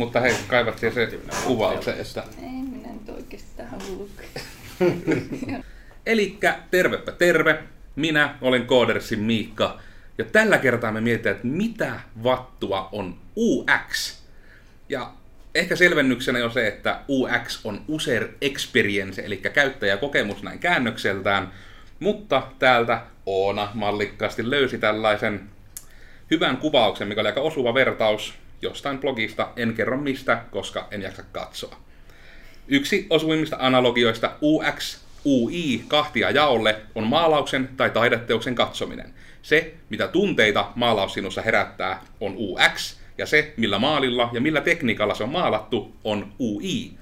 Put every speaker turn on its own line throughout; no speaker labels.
Mutta hei, kaivattiin se kuvauksen, että...
Ei minä nyt oikeasti tähän lukea.
Elikkä tervepä terve, minä olen Koodersin Miikka, ja tällä kertaa me mietitään, että mitä vattua on UX. Ja ehkä selvennyksenä jo se, että UX on User Experience, eli käyttäjäkokemus näin käännökseltään, mutta täältä Oona mallikkaasti löysi tällaisen hyvän kuvauksen, mikä oli aika osuva vertaus jostain blogista, en kerro mistä, koska en jaksa katsoa. Yksi osuvimmista analogioista UX, UI kahtia jaolle on maalauksen tai taideteoksen katsominen. Se, mitä tunteita maalaus sinussa herättää, on UX, ja se, millä maalilla ja millä tekniikalla se on maalattu, on UI.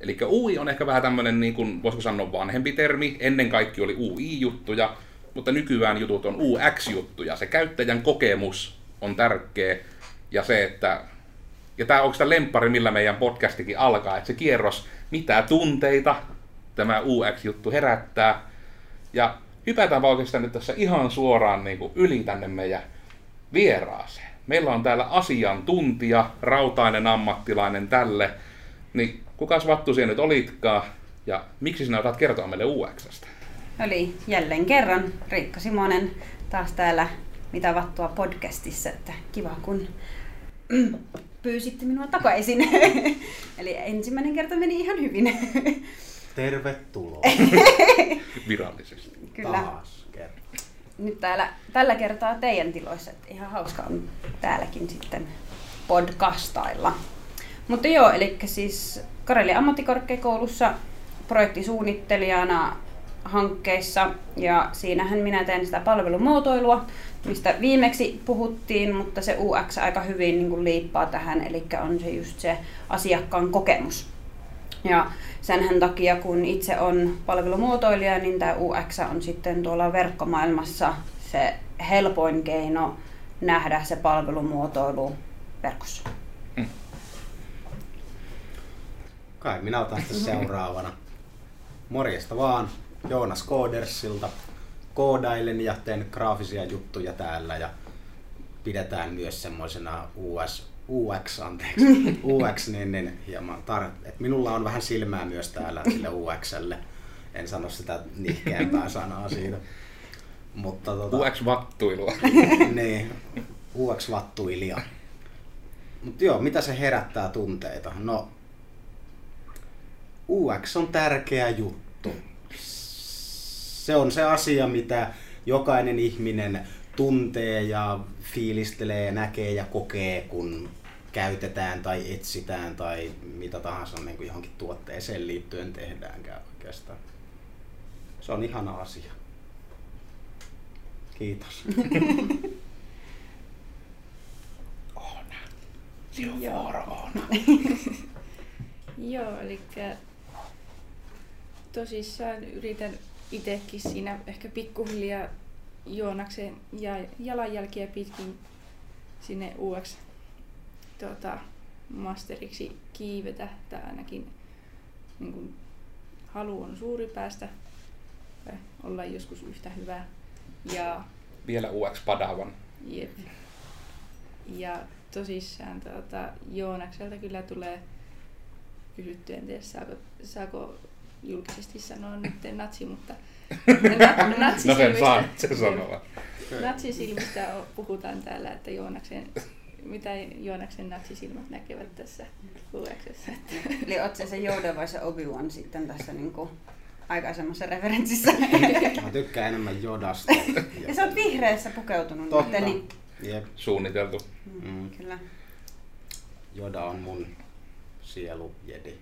Eli UI on ehkä vähän tämmöinen, niin kuin, voisiko sanoa, vanhempi termi. Ennen kaikki oli UI-juttuja, mutta nykyään jutut on UX-juttuja. Se käyttäjän kokemus on tärkeä, ja se, että ja tämä on oikeastaan lemppari, millä meidän podcastikin alkaa, että se kierros, mitä tunteita tämä UX-juttu herättää. Ja hypätään oikeastaan nyt tässä ihan suoraan niin kuin yli tänne meidän vieraaseen. Meillä on täällä asiantuntija, rautainen ammattilainen tälle. Niin kukas Vattu siellä nyt olitkaan ja miksi sinä otat kertoa meille UXstä?
Oli jälleen kerran Riikka Simonen taas täällä Mitä vattua podcastissa, että kiva kun pyysitte minua takaisin. Eli ensimmäinen kerta meni ihan hyvin.
Tervetuloa
Virallisesti.
Kyllä.
taas kerran.
Nyt täällä, tällä kertaa teidän tiloissa, että ihan hauska on täälläkin sitten podcastailla. Mutta joo, eli siis Kareli ammattikorkeakoulussa projektisuunnittelijana hankkeissa ja siinähän minä teen sitä palvelumuotoilua, mistä viimeksi puhuttiin, mutta se UX aika hyvin niin kuin liippaa tähän, eli on se just se asiakkaan kokemus. Ja senhän takia, kun itse on palvelumuotoilija, niin tämä UX on sitten tuolla verkkomaailmassa se helpoin keino nähdä se palvelumuotoilu verkossa.
Kai minä otan sitten seuraavana. Morjesta vaan Joonas Koodersilta. Koodailen ja teen graafisia juttuja täällä ja pidetään myös semmoisena US, UX, anteeksi, UX, niin, niin hieman tar- et minulla on vähän silmää myös täällä sille UXlle. En sano sitä nihkeämpää sanaa siitä. Mutta tota,
UX-vattuilua.
niin, UX-vattuilija. Mutta joo, mitä se herättää tunteita? No, UX on tärkeä juttu. Se on se asia, mitä jokainen ihminen tuntee ja fiilistelee, näkee ja kokee, kun käytetään tai etsitään tai mitä tahansa niin kuin johonkin tuotteeseen liittyen tehdäänkään oikeastaan. Se on ihana asia. Kiitos.
Oona. Sinun
Joo.
vuoro, Oona.
Joo, eli tosissaan yritän itsekin siinä ehkä pikkuhiljaa Joonaksen ja jalanjälkiä pitkin sinne UX tota, masteriksi kiivetä, tai ainakin niin kun, halu on suuri päästä olla joskus yhtä hyvä. Ja
Vielä UX-padavan.
Jep. Ja tosissaan tuota, Joonakselta kyllä tulee kysyttyä, en tiedä saako, saako julkisesti sanoa nyt natsi, mutta nat,
No sen saa se sanoa.
natsisilmistä puhutaan täällä, että Joonaksen, mitä Joonaksen natsisilmät näkevät tässä UXssä.
Eli oot se se Yoda vai se Obi-Wan sitten tässä niinku aikaisemmassa referenssissä?
Mä tykkään enemmän Jodasta.
ja sä oot vihreässä pukeutunut
Totta.
nyt, niin
Jep.
Suunniteltu.
Mm.
kyllä.
Joda on mun sielu jedi.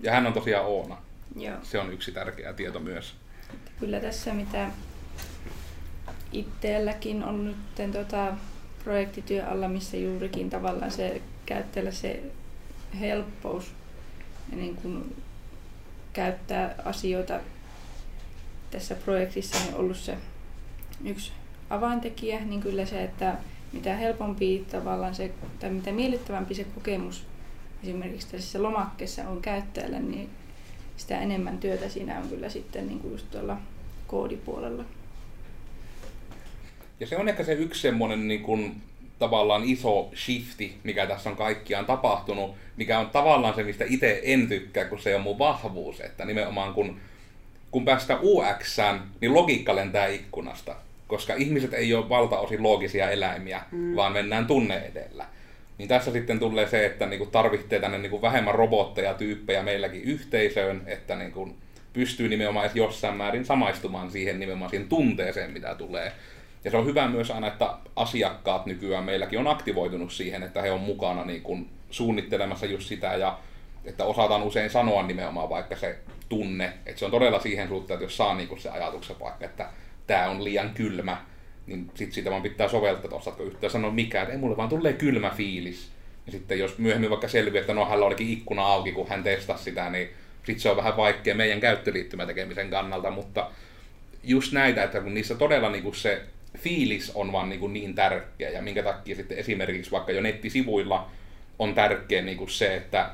Ja hän on tosiaan Oona.
Joo.
Se on yksi tärkeä tieto myös.
Kyllä tässä mitä itselläkin on nyt tota, projektityö alla, missä juurikin tavallaan se käyttäjällä se helppous ja niin kun käyttää asioita tässä projektissa niin ollut se yksi avaintekijä, niin kyllä se, että mitä helpompi tavallaan se, tai mitä miellyttävämpi se kokemus esimerkiksi tässä lomakkeessa on käyttäjälle, niin sitä enemmän työtä siinä on kyllä sitten niin kuin just tuolla koodipuolella.
Ja se on ehkä se yksi semmoinen niin kuin tavallaan iso shifti, mikä tässä on kaikkiaan tapahtunut, mikä on tavallaan se, mistä itse en tykkää, kun se on mun vahvuus, että nimenomaan kun, kun päästään UX, niin logiikka lentää ikkunasta, koska ihmiset ei ole valtaosin loogisia eläimiä, mm. vaan mennään tunne edellä. Niin tässä sitten tulee se, että niinku tarvitsee tänne niinku vähemmän robotteja, tyyppejä meilläkin yhteisöön, että niinku pystyy nimenomaan jossain määrin samaistumaan siihen nimenomaan siihen tunteeseen, mitä tulee. Ja se on hyvä myös aina, että asiakkaat nykyään meilläkin on aktivoitunut siihen, että he on mukana niin kuin suunnittelemassa just sitä ja että osataan usein sanoa nimenomaan vaikka se tunne, että se on todella siihen suhteen, että jos saa niin kuin se ajatuksen vaikka, että tämä on liian kylmä, niin sitten sitä vaan pitää soveltaa, että osaatko yhtään sanoa mikään, että ei mulle vaan tulee kylmä fiilis. Ja sitten jos myöhemmin vaikka selviää, että no hänellä olikin ikkuna auki, kun hän testasi sitä, niin sitten se on vähän vaikea meidän käyttöliittymä tekemisen kannalta, mutta just näitä, että kun niissä todella niin kuin se fiilis on vaan niin, kuin niin tärkeä ja minkä takia sitten esimerkiksi vaikka jo nettisivuilla on tärkeä niin kuin se, että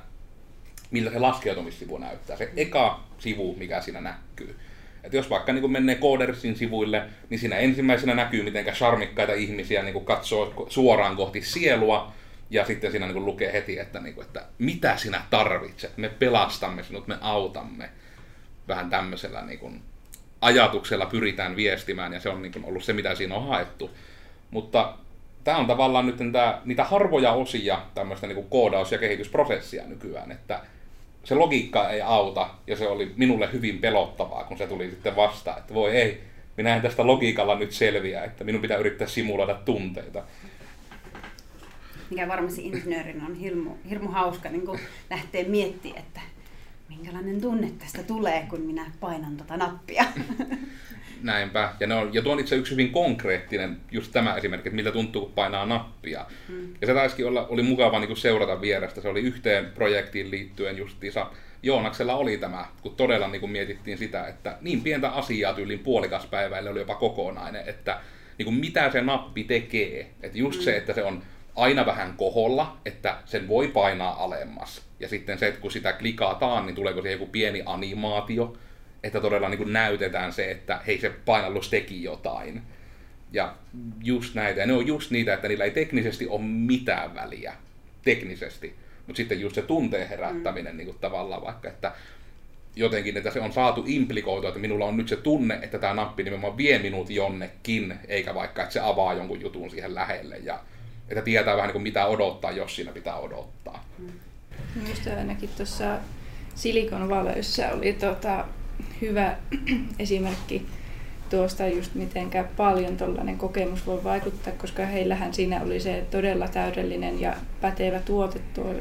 miltä se laskeutumissivu näyttää, se eka sivu, mikä siinä näkyy. Et jos vaikka niin menee Codersin sivuille, niin siinä ensimmäisenä näkyy, miten charmikkaita ihmisiä niin kuin katsoo suoraan kohti sielua, ja sitten siinä niin lukee heti, että, niin kuin, että mitä sinä tarvitset, me pelastamme sinut, me autamme. Vähän tämmöisellä niin kuin, ajatuksella pyritään viestimään, ja se on niin kuin, ollut se, mitä siinä on haettu. Mutta tämä on tavallaan nyt tämä, niitä harvoja osia tämmöistä niin koodaus- ja kehitysprosessia nykyään, että se logiikka ei auta, ja se oli minulle hyvin pelottavaa, kun se tuli sitten vastaan, että voi ei, minä en tästä logiikalla nyt selviä, että minun pitää yrittää simuloida tunteita
mikä varmasti insinöörin on hirmu, hirmu hauska niin kuin lähteä miettimään, että minkälainen tunne tästä tulee, kun minä painan tota nappia.
Näinpä. Ja, ne on, ja tuo on itse yksi hyvin konkreettinen, just tämä esimerkki, että miltä tuntuu, kun painaa nappia. Hmm. Ja se taisikin olla, oli mukava niin seurata vierestä. Se oli yhteen projektiin liittyen justiinsa. Joonaksella oli tämä, kun todella niin kuin mietittiin sitä, että niin pientä asiaa tyylin puolikas päiväille oli jopa kokonainen, että niin kuin mitä se nappi tekee. Että just hmm. se, että se on aina vähän koholla, että sen voi painaa alemmas. Ja sitten se, että kun sitä klikataan, niin tuleeko se joku pieni animaatio, että todella niin kuin näytetään se, että hei se painallus teki jotain. Ja just näitä, ja ne on just niitä, että niillä ei teknisesti ole mitään väliä, teknisesti. Mutta sitten just se tunteen herättäminen mm. niin kuin tavallaan vaikka, että jotenkin, että se on saatu implikoitua, että minulla on nyt se tunne, että tämä nappi nimenomaan vie minut jonnekin, eikä vaikka, että se avaa jonkun jutun siihen lähelle. Ja että tietää vähän niin kuin mitä odottaa, jos siinä pitää odottaa.
Minusta ainakin tuossa Silikon oli tota, hyvä esimerkki tuosta just miten paljon tuollainen kokemus voi vaikuttaa, koska heillähän siinä oli se todella täydellinen ja pätevä tuote tuo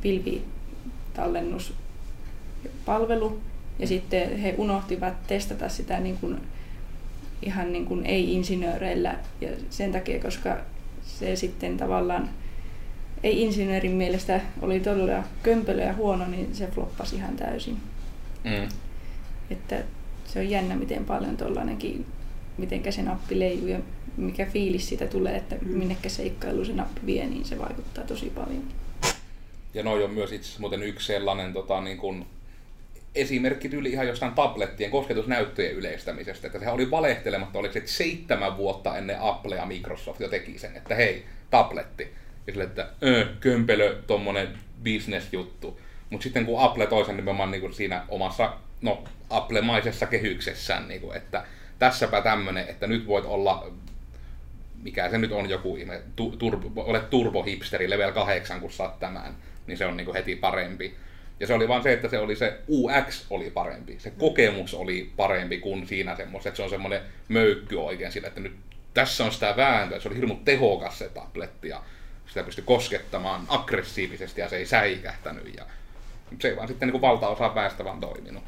pilvitallennuspalvelu. Ja sitten he unohtivat testata sitä niin kuin ihan niin kuin ei-insinööreillä ja sen takia, koska se sitten tavallaan ei-insinöörin mielestä oli todella kömpelö ja huono, niin se floppasi ihan täysin. Mm. Että se on jännä, miten paljon tuollainenkin, miten se nappi leijuu ja mikä fiilis siitä tulee, että mm. minnekä seikkailu se nappi vie, niin se vaikuttaa tosi paljon.
Ja noin on myös itse asiassa muuten yksi sellainen tota, niin kuin esimerkki tyyli ihan jostain tablettien kosketusnäyttöjen yleistämisestä, että sehän oli valehtelematta, oliko se seitsemän vuotta ennen Apple ja Microsoft jo teki sen, että hei, tabletti. Ja sille, että kömpelö, tommonen bisnesjuttu. Mutta sitten kun Apple toisen nimenomaan niin kuin siinä omassa, no Apple-maisessa kehyksessään, niin kuin, että tässäpä tämmönen, että nyt voit olla mikä se nyt on joku ihme, turbo, olet turbohipsteri level 8, kun saat tämän, niin se on niin kuin heti parempi. Ja se oli vaan se, että se oli se UX oli parempi. Se kokemus oli parempi kuin siinä semmoista, että se on semmoinen möykky oikein sillä, että nyt tässä on sitä vääntöä. Se oli hirmu tehokas se tabletti ja sitä pystyi koskettamaan aggressiivisesti ja se ei säikähtänyt. Ja se ei vaan sitten niin kuin valtaosa väestä vaan toiminut.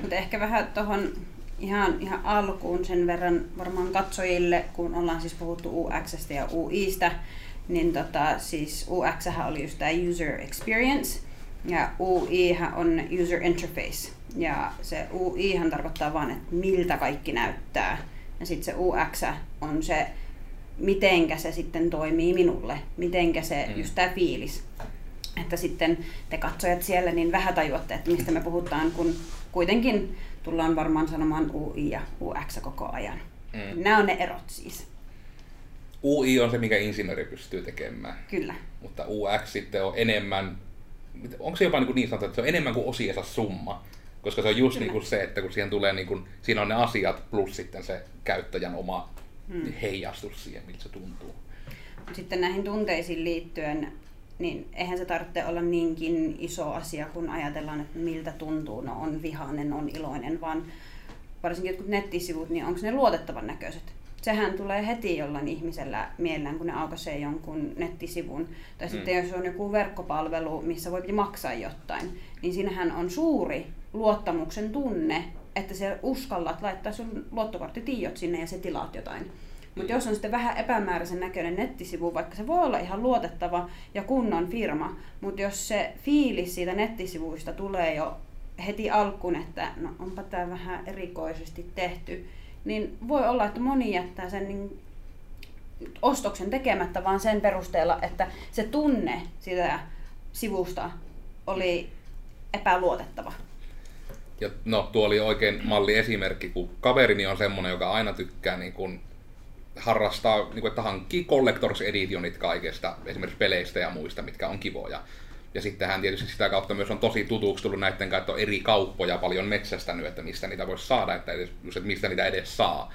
Mutta ehkä vähän tuohon ihan, ihan alkuun sen verran varmaan katsojille, kun ollaan siis puhuttu UXstä ja UIstä, niin tota, siis UX oli just tämä user experience, ja UI on user interface. Ja se UI tarkoittaa vain, että miltä kaikki näyttää. Ja sitten se UX on se, mitenkä se sitten toimii minulle. Mitenkä se, mm. just tämä fiilis. Että sitten te katsojat siellä niin vähän tajuatte, että mistä me puhutaan, kun kuitenkin tullaan varmaan sanomaan UI ja UX koko ajan. Mm. Nämä on ne erot siis.
UI on se, mikä insinööri pystyy tekemään.
Kyllä.
Mutta UX sitten on enemmän, onko se jopa niin, niin sanottu, että se on enemmän kuin osiensa summa? Koska se on just niin kuin se, että kun siihen tulee, niin kuin, siinä on ne asiat plus sitten se käyttäjän oma hmm. heijastus siihen, miltä se tuntuu.
Sitten näihin tunteisiin liittyen, niin eihän se tarvitse olla niinkin iso asia, kun ajatellaan, että miltä tuntuu, no on vihainen, on iloinen, vaan varsinkin jotkut nettisivut, niin onko ne luotettavan näköiset? Sehän tulee heti jollain ihmisellä mieleen, kun ne aukaisee jonkun nettisivun. Tai mm. sitten jos on joku verkkopalvelu, missä voi maksaa jotain, niin siinähän on suuri luottamuksen tunne, että se uskallat laittaa sun luottokorttitiijot sinne ja se tilaat jotain. Mutta jos on sitten vähän epämääräisen näköinen nettisivu, vaikka se voi olla ihan luotettava ja kunnon firma, mutta jos se fiilis siitä nettisivuista tulee jo heti alkuun, että no onpa tämä vähän erikoisesti tehty, niin voi olla, että moni jättää sen niin ostoksen tekemättä vaan sen perusteella, että se tunne siitä sivusta oli epäluotettava.
Ja no, tuo oli oikein malli esimerkki, kun kaverini on semmonen, joka aina tykkää niin kun harrastaa, niin kun, että hankkii collectors editionit kaikesta, esimerkiksi peleistä ja muista, mitkä on kivoja. Ja sitten hän tietysti sitä kautta myös on tosi tutuksi tullut näiden kautta, että on eri kauppoja paljon metsästänyt, että mistä niitä voisi saada, että, edes, että mistä niitä edes saa.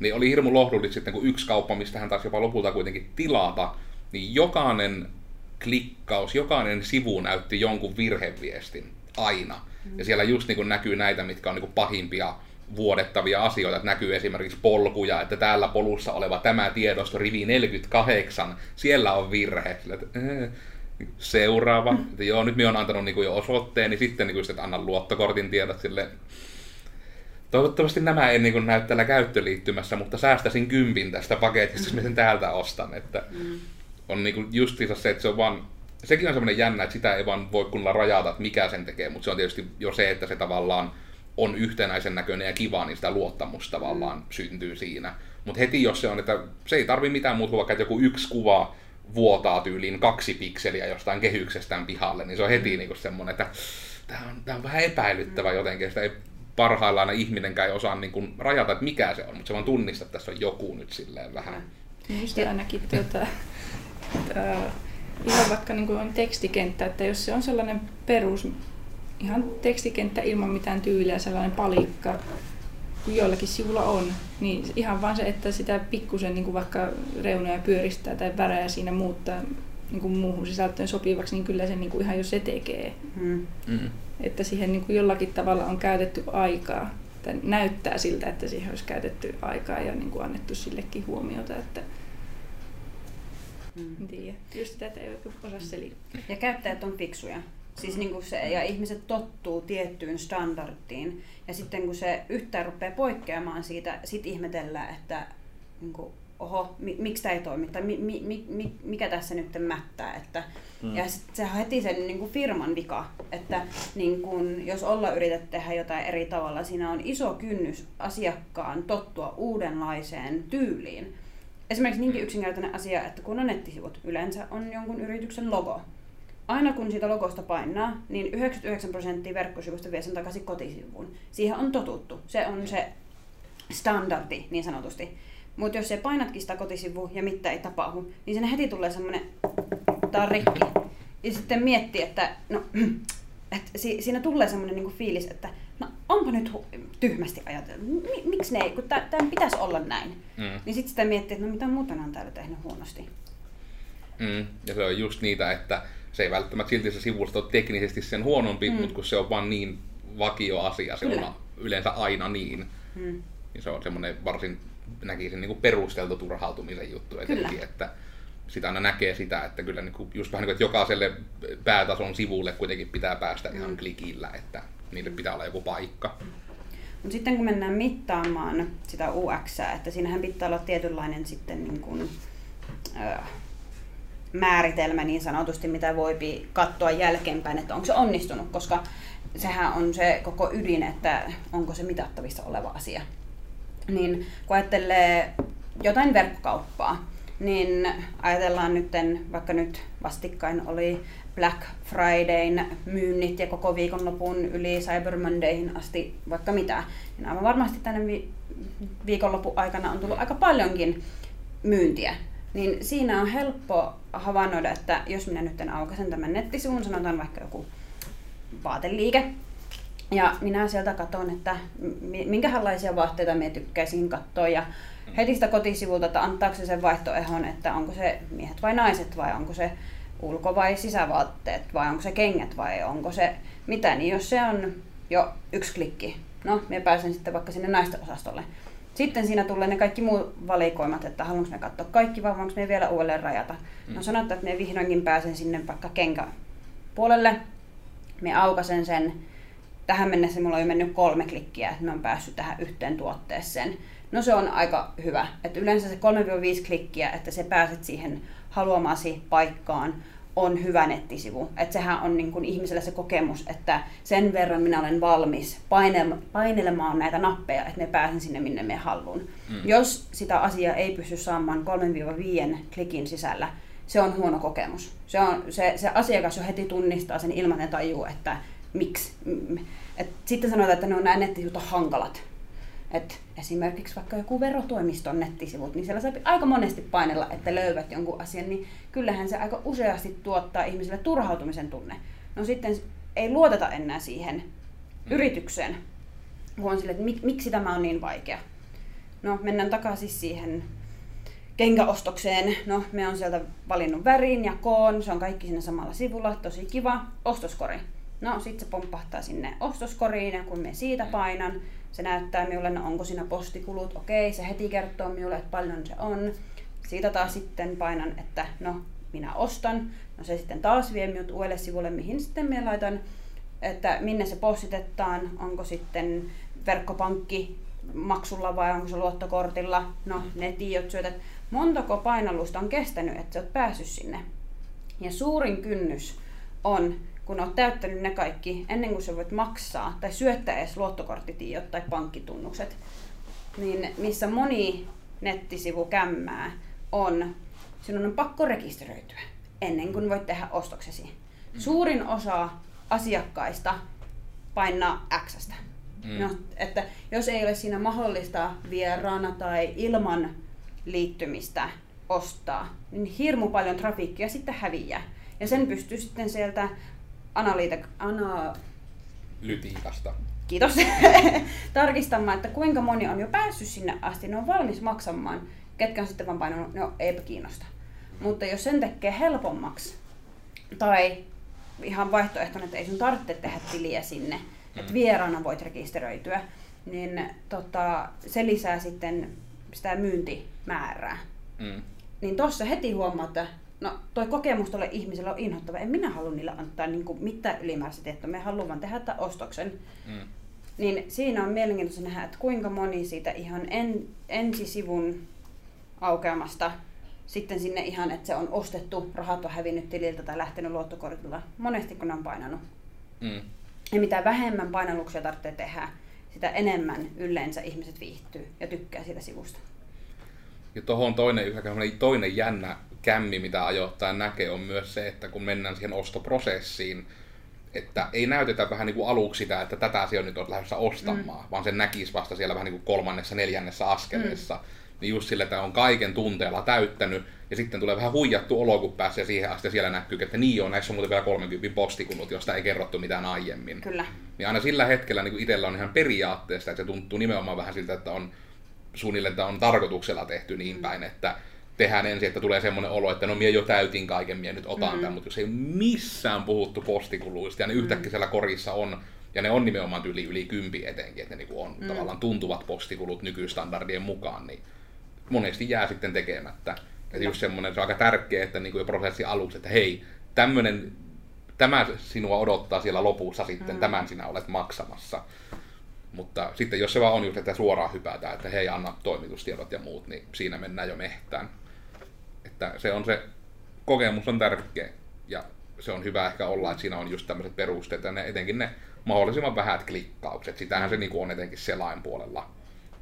Niin oli hirmu lohdullista sitten, kun yksi kauppa, mistä hän taas jopa lopulta kuitenkin tilata, niin jokainen klikkaus, jokainen sivu näytti jonkun virheviestin aina. Ja siellä just niin kuin näkyy näitä, mitkä on niin kuin pahimpia vuodettavia asioita, että näkyy esimerkiksi polkuja, että täällä polussa oleva tämä tiedosto, rivi 48, siellä on virhe. Sillä, että, äh, seuraava, mm. että joo, nyt minä olen antanut niin jo osoitteen, niin sitten niin kuin, että annan luottokortin tiedot sille. Toivottavasti nämä ei niin näy täällä käyttöliittymässä, mutta säästäisin kympin tästä paketista, jos sen täältä ostan. Että mm. On niin kuin justiinsa se, että se on vaan sekin on semmoinen jännä, että sitä ei vaan voi kunnolla rajata, että mikä sen tekee, mutta se on tietysti jo se, että se tavallaan on yhtenäisen näköinen ja kiva, niin sitä luottamusta tavallaan syntyy siinä. Mutta heti jos se on, että se ei tarvi mitään muuta kuin vaikka, että joku yksi kuva vuotaa tyyliin kaksi pikseliä jostain kehyksestään pihalle, niin se on heti niinku semmoinen, että tämä on, tää on vähän epäilyttävä jotenkin, sitä ei parhaillaan ihminenkään osaa niinku rajata, että mikä se on, mutta se vaan tunnistaa, että tässä on joku nyt silleen vähän.
Muista ainakin tuota, ihan vaikka niin kuin on tekstikenttä, että jos se on sellainen perus, ihan tekstikenttä ilman mitään tyyliä, sellainen palikka, kun joillakin sivulla on, niin ihan vaan se, että sitä pikkusen niin kuin vaikka reunoja pyöristää tai värejä siinä muuttaa niin kuin muuhun sisältöön sopivaksi, niin kyllä se niin kuin ihan jo se tekee. Mm. Mm. Että siihen niin kuin jollakin tavalla on käytetty aikaa, tai näyttää siltä, että siihen olisi käytetty aikaa ja niin kuin annettu sillekin huomiota, että, Mm. En tiedä. Just sitä, että ei osaa selittää.
Ja käyttäjät on fiksuja. Siis niin kuin se, ja ihmiset tottuu tiettyyn standardiin. Ja sitten kun se yhtään rupeaa poikkeamaan siitä, sit ihmetellään, että niin kuin, oho, mi, miksi tämä ei toimi, tai mi, mi, mi, mikä tässä nyt mättää. Että, mm. Ja sitten se on heti sen niin kuin firman vika, että niin kuin, jos olla yrität tehdä jotain eri tavalla, siinä on iso kynnys asiakkaan tottua uudenlaiseen tyyliin. Esimerkiksi niinkin yksinkertainen asia, että kun on nettisivut, yleensä on jonkun yrityksen logo. Aina kun siitä logosta painaa, niin 99 prosenttia verkkosivusta vie sen takaisin kotisivuun. Siihen on totuttu. Se on se standardi niin sanotusti. Mutta jos se painatkin sitä kotisivua ja mitä ei tapahdu, niin sinne heti tulee semmoinen, tää on rikki. Ja sitten miettii, että no, että si, siinä tulee semmoinen niinku fiilis, että no onpa nyt tyhmästi ajateltu. Miksi ne ei, kun tämä pitäisi olla näin. Mm. Niin sitten sitä miettii, että no mitä muuta on täällä tehnyt huonosti.
Mm. Ja se on just niitä, että se ei välttämättä silti se sivusto ole teknisesti sen huonompi, mm. mutta kun se on vaan niin vakio asia, se on yleensä aina niin. Mm. Niin se on semmoinen varsin, näkisin niin kuin perusteltu turhautumisen juttu etenkin, että sitä aina näkee sitä, että kyllä niin kuin, just vähän niin kuin, että jokaiselle päätason sivulle kuitenkin pitää päästä ihan mm. klikillä, että niille pitää olla joku paikka.
Mutta sitten kun mennään mittaamaan sitä UX, että siinähän pitää olla tietynlainen sitten niin kuin, ö, määritelmä niin sanotusti, mitä voi katsoa jälkeenpäin, että onko se onnistunut, koska sehän on se koko ydin, että onko se mitattavissa oleva asia. Niin kun ajattelee jotain verkkokauppaa, niin ajatellaan nyt, vaikka nyt vastikkain oli Black Fridayn myynnit ja koko viikonlopun yli Cyber Mondayhin asti vaikka mitä, niin aivan varmasti tänne vi- viikonlopun aikana on tullut aika paljonkin myyntiä. Niin siinä on helppo havainnoida, että jos minä nyt aukasen tämän nettisivun, sanotaan vaikka joku vaateliike, ja minä sieltä katson, että minkälaisia vaatteita minä tykkäisin katsoa ja heti sitä kotisivulta, että antaako se sen vaihtoehon, että onko se miehet vai naiset vai onko se ulko- vai sisävaatteet vai onko se kengät vai onko se mitä, niin jos se on jo yksi klikki, no minä pääsen sitten vaikka sinne naisten osastolle. Sitten siinä tulee ne kaikki muut valikoimat, että haluanko me katsoa kaikki vai voinko me vielä uudelleen rajata. Mm. No sanotaan, että me vihdoinkin pääsen sinne vaikka kenkä puolelle, me aukasen sen. Tähän mennessä mulla on jo mennyt kolme klikkiä, että mä oon päässyt tähän yhteen tuotteeseen. No se on aika hyvä. Että yleensä se 3-5 klikkiä, että se pääset siihen haluamasi paikkaan, on hyvä nettisivu. Että sehän on niin kuin ihmiselle se kokemus, että sen verran minä olen valmis painelemaan näitä nappeja, että ne pääsen sinne minne me haluan. Mm. Jos sitä asiaa ei pysty saamaan 3-5 klikin sisällä, se on huono kokemus. Se, on, se, se asiakas jo heti tunnistaa sen ilman, että tajuu, että miksi. Et sitten sanotaan, että ne on nämä nettisivut hankalat. Et esimerkiksi vaikka joku verotoimiston nettisivut, niin siellä saa aika monesti painella, että löydät jonkun asian, niin kyllähän se aika useasti tuottaa ihmisille turhautumisen tunne. No sitten ei luoteta enää siihen mm. yritykseen, kun on sille, että mik, miksi tämä on niin vaikea. No mennään takaisin siihen kenkäostokseen. No, me on sieltä valinnut värin ja koon, se on kaikki siinä samalla sivulla, tosi kiva. Ostoskori. No, sitten se pomppahtaa sinne ostoskoriin ja kun me siitä painan, se näyttää minulle, no onko siinä postikulut, okei, se heti kertoo minulle, että paljon se on. Siitä taas sitten painan, että no, minä ostan. No se sitten taas vie minut uudelle sivulle, mihin sitten minä laitan, että minne se postitetaan, onko sitten verkkopankki maksulla vai onko se luottokortilla. No, ne tiedot syötät. Montako painallusta on kestänyt, että sä oot päässyt sinne? Ja suurin kynnys on kun olet täyttänyt ne kaikki ennen kuin sä voit maksaa tai syöttää edes luottokorttitiedot tai pankkitunnukset, niin missä moni nettisivu kämmää on, sinun on pakko rekisteröityä ennen kuin voit tehdä ostoksesi. Mm. Suurin osa asiakkaista painaa X. Mm. No, että jos ei ole siinä mahdollista vieraana tai ilman liittymistä ostaa, niin hirmu paljon trafiikkia sitten häviää. Ja sen pystyy sitten sieltä analytik, ana...
Lytiikasta.
Kiitos. tarkistamaan, että kuinka moni on jo päässyt sinne asti, ne on valmis maksamaan, ketkä on sitten vaan painanut, no eipä kiinnosta. Mutta jos sen tekee helpommaksi, tai ihan vaihtoehtona, että ei sun tarvitse tehdä tiliä sinne, mm. että vieraana voit rekisteröityä, niin tota, se lisää sitten sitä myyntimäärää. Mm. Niin tuossa heti huomaa, että no toi kokemus tuolle ihmiselle on inhottava. En minä halua niille antaa niin kuin mitään ylimääräistä tietoa. Me haluan vaan tehdä tämän ostoksen. Mm. Niin siinä on mielenkiintoista nähdä, että kuinka moni siitä ihan en, ensisivun aukeamasta sitten sinne ihan, että se on ostettu, rahat on hävinnyt tililtä tai lähtenyt luottokortilla. Monesti kun ne on painanut. Mm. Ja mitä vähemmän painalluksia tarvitsee tehdä, sitä enemmän yleensä ihmiset viihtyy ja tykkää siitä sivusta.
Ja tuohon toinen, toinen jännä kämmi, mitä ajoittain näkee, on myös se, että kun mennään siihen ostoprosessiin, että ei näytetä vähän niin kuin aluksi sitä, että tätä sinä nyt olet lähdössä ostamaan, mm. vaan sen näkisi vasta siellä vähän niin kuin kolmannessa, neljännessä askeleessa. Mm. Niin just sille, että on kaiken tunteella täyttänyt, ja sitten tulee vähän huijattu olo, kun pääsee siihen asti, ja siellä näkyy, että niin on, näissä on muuten vielä 30 postikulut, josta ei kerrottu mitään aiemmin.
Kyllä.
Niin aina sillä hetkellä niin itsellä on ihan periaatteesta, että se tuntuu nimenomaan vähän siltä, että on suunnilleen että on tarkoituksella tehty niin mm. päin, että tehdään ensin, että tulee semmoinen olo, että no minä jo täytin kaiken, minä nyt otan mm. tämän, mutta jos ei missään puhuttu postikuluista ja ne mm. yhtäkkiä siellä korissa on, ja ne on nimenomaan yli, yli kympi etenkin, että ne niinku on mm. tavallaan tuntuvat postikulut nykystandardien mukaan, niin monesti jää sitten tekemättä. Että just semmoinen, se on aika tärkeää, että niin kuin jo prosessi aluksi, että hei, tämmöinen, tämä sinua odottaa siellä lopussa sitten, mm. tämän sinä olet maksamassa. Mutta sitten jos se vaan on just, että suoraan hypätään, että hei, anna toimitustiedot ja muut, niin siinä mennään jo mehtään. Että se on se, kokemus on tärkeä ja se on hyvä ehkä olla, että siinä on just tämmöiset perusteet ja ne, etenkin ne mahdollisimman vähät klikkaukset. Sitähän se niin on etenkin selain puolella.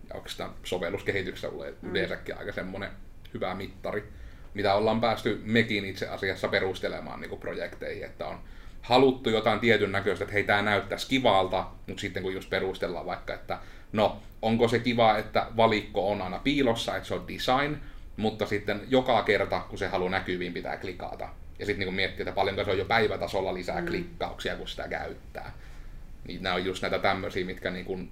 Ja oikeastaan sovelluskehityksessä mm. yleensäkin aika semmoinen hyvä mittari, mitä ollaan päästy mekin itse asiassa perustelemaan niin projekteihin, että on haluttu jotain tietyn näköistä, että hei, tämä näyttäisi kivalta, mutta sitten kun just perustellaan vaikka, että no, onko se kiva, että valikko on aina piilossa, että se on design, mutta sitten joka kerta, kun se haluaa näkyviin, pitää klikata. Ja sitten niin miettiä, että paljonko se on jo päivätasolla lisää mm. klikkauksia, kun sitä käyttää. Niin nämä on just näitä tämmöisiä, mitkä niin kuin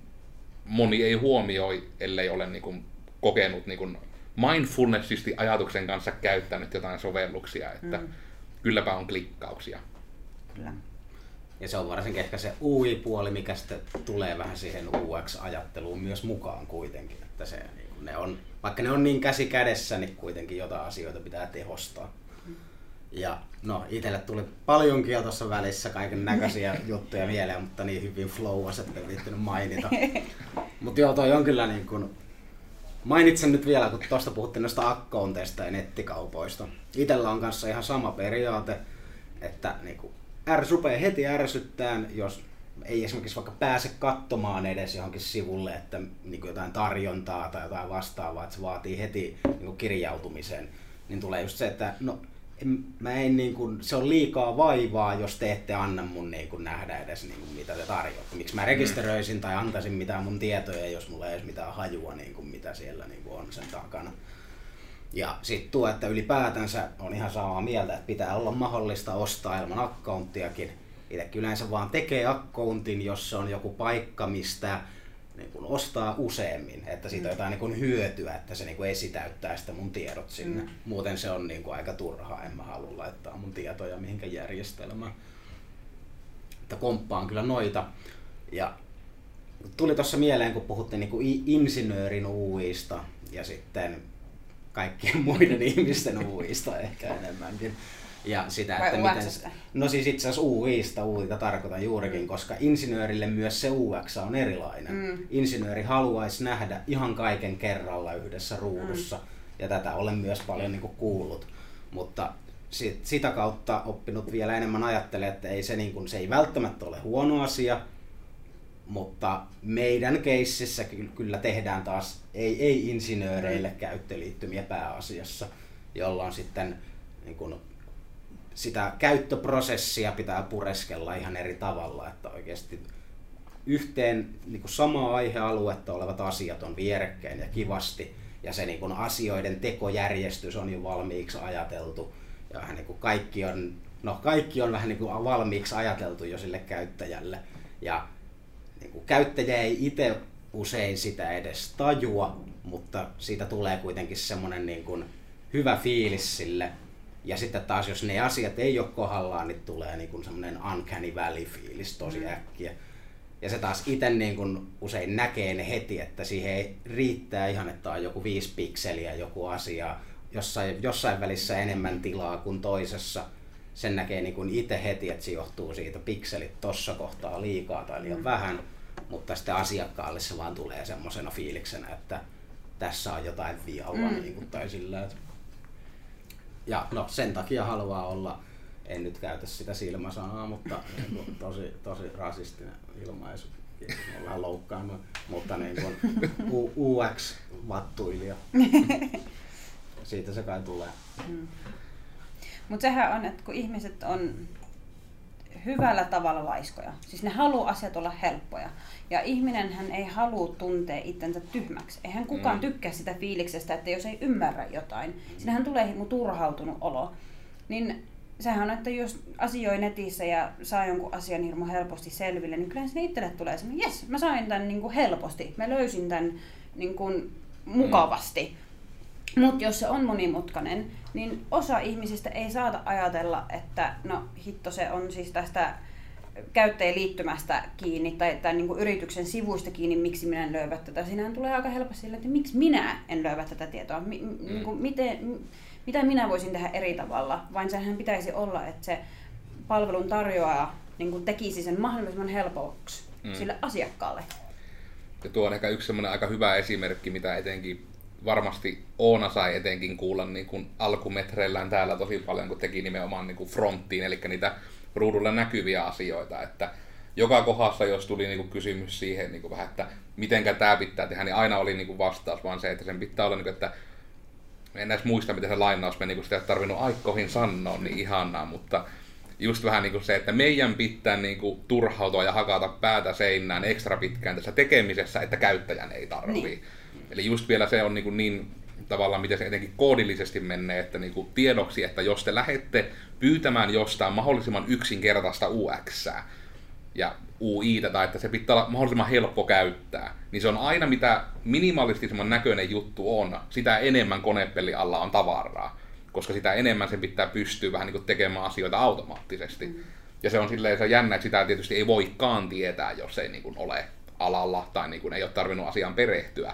moni ei huomioi, ellei ole niin kuin kokenut niin kuin mindfulnessisti ajatuksen kanssa käyttänyt jotain sovelluksia, että mm. kylläpä on klikkauksia.
Kyllä.
Ja se on varsinkin ehkä se UI-puoli, mikä sitten tulee vähän siihen UX-ajatteluun myös mukaan kuitenkin. Että se, niin ne on, vaikka ne on niin käsi kädessä, niin kuitenkin jotain asioita pitää tehostaa. Ja no, itselle tuli paljonkin jo tuossa välissä kaiken näköisiä juttuja mieleen, mutta niin hyvin flowas, että en viittinyt mainita. Mutta joo, toi on kyllä niin kuin, mainitsen nyt vielä, kun tuosta puhuttiin noista accounteista ja nettikaupoista. Itellä on kanssa ihan sama periaate, että niin kuin, ärs, rupeaa heti ärsyttään, jos ei esimerkiksi vaikka pääse katsomaan edes johonkin sivulle, että niin kuin jotain tarjontaa tai jotain vastaavaa, että se vaatii heti niin kuin kirjautumisen, niin tulee just se, että no en, mä en niin kuin, se on liikaa vaivaa, jos te ette anna mun niin kuin, nähdä edes niin kuin, mitä te tarjoatte. Miksi mä rekisteröisin tai antaisin mitään mun tietoja, jos mulla ei edes mitään hajua, niin kuin, mitä siellä niin kuin, on sen takana. Ja sitten tuo, että ylipäätänsä on ihan samaa mieltä, että pitää olla mahdollista ostaa ilman accounttiakin. Itse yleensä vaan tekee accountin, jos se on joku paikka, mistä niin kuin ostaa useammin, että siitä on mm. jotain niin kuin hyötyä, että se niin kuin esitäyttää sitä mun tiedot sinne. Mm. Muuten se on niin kuin aika turhaa, en mä halua laittaa mun tietoja mihinkä järjestelmään. Että komppaan kyllä noita. Ja tuli tuossa mieleen, kun puhuttiin niin kuin insinöörin uista ja sitten kaikkien muiden ihmisten uista ehkä enemmänkin. Ja sitä,
Vai
että miten... No siis itse asiassa UIsta, UIta tarkoitan juurikin, koska insinöörille myös se UX on erilainen.
Mm.
Insinööri haluaisi nähdä ihan kaiken kerralla yhdessä ruudussa, mm. ja tätä olen myös paljon niin kuin kuullut. Mutta sit, sitä kautta oppinut vielä enemmän ajattelee, että ei se, niin kuin, se ei välttämättä ole huono asia, mutta meidän keississä ky- kyllä tehdään taas ei, ei insinööreille käyttöliittymiä pääasiassa, jolloin sitten niin kuin, sitä käyttöprosessia pitää pureskella ihan eri tavalla, että oikeasti yhteen niin kuin samaa aihealuetta olevat asiat on vierekkäin ja kivasti, ja se niin kuin asioiden tekojärjestys on jo valmiiksi ajateltu, ja vähän niin kuin kaikki on, no kaikki on vähän niin kuin valmiiksi ajateltu jo sille käyttäjälle, ja niin kuin käyttäjä ei itse usein sitä edes tajua, mutta siitä tulee kuitenkin semmoinen niin kuin hyvä fiilis sille ja sitten taas, jos ne asiat ei ole kohdallaan, niin tulee niin kuin semmoinen uncanny valley-fiilis tosi
Mm.
äkkiä. Ja se taas itse niin kuin usein näkee ne heti, että siihen ei riittää ihan, että on joku viisi pikseliä joku asia, jossain, jossain välissä enemmän tilaa kuin toisessa. Sen näkee niin kuin itse heti, että se johtuu siitä pikselit tossa kohtaa liikaa tai liian
Mm.
vähän, mutta sitten asiakkaalle se vaan tulee semmoisena fiiliksenä, että tässä on jotain vialla
Mm.
niin kuin, tai sillä, että ja no sen takia haluaa olla, en nyt käytä sitä silmäsanaa, mutta niin tosi, tosi rasistinen ilmaisu. On vähän loukkaannut, mutta niin kuin UX-vattuilija. Siitä se kai tulee.
Mutta sehän on, että kun ihmiset on hyvällä tavalla laiskoja, siis ne haluaa asiat olla helppoja. Ja ihminen hän ei halua tuntea itsensä tyhmäksi. Eihän kukaan
Mm.
tykkää sitä fiiliksestä, että jos ei ymmärrä jotain, sinähän tulee hirmu turhautunut olo. Niin sehän on, että jos asioi netissä ja saa jonkun asian hirmu helposti selville, niin kyllä sinne itselle tulee semmoinen, jes, mä sain tämän niin kuin helposti, mä löysin tämän niin kuin mukavasti. Mutta jos se on monimutkainen, niin osa ihmisistä ei saata ajatella, että no hitto se on siis tästä käyttäjäliittymästä kiinni tai, tai niin yrityksen sivuista kiinni, miksi minä en löyvä tätä. Siinähän tulee aika helposti sille, että miksi minä en löyvä tätä tietoa. Mi, mm. niin kuin miten, m- mitä minä voisin tehdä eri tavalla, vaan sehän pitäisi olla, että se palvelun tarjoaja niin kuin tekisi sen mahdollisimman helpoksi
Mm.
mm. sille asiakkaalle.
Ja tuo on ehkä yksi semmoinen aika hyvä esimerkki, mitä etenkin varmasti Oona sai etenkin kuulla niin kuin alkumetreillään täällä tosi paljon, kun teki nimenomaan niin kuin fronttiin, eli niitä ruudulla näkyviä asioita, että joka kohdassa, jos tuli niin kuin kysymys siihen niin kuin vähän, että mitenkä tämä pitää tehdä, niin aina oli niin kuin vastaus vaan se, että sen pitää olla, niin kuin, että en edes muista, miten se lainaus meni, kun sitä ei tarvinnut aikoihin sanoa, niin ihanaa, mutta just vähän niin kuin se, että meidän pitää niin kuin turhautua ja hakata päätä seinään ekstra pitkään tässä tekemisessä, että käyttäjän ei tarvii.
Niin.
Eli just vielä se on niin, kuin niin tavallaan miten se etenkin koodillisesti menee, että niin kuin tiedoksi, että jos te lähette pyytämään jostain mahdollisimman yksinkertaista UX ja UI, tai että se pitää olla mahdollisimman helppo käyttää, niin se on aina mitä minimalistisemman näköinen juttu on, sitä enemmän konepeli alla on tavaraa, koska sitä enemmän sen pitää pystyä vähän niin kuin tekemään asioita automaattisesti. Mm. Ja se on silleen se jännä, että sitä tietysti ei voikaan tietää, jos ei niin kuin ole alalla tai niin kuin ei ole tarvinnut asiaan perehtyä.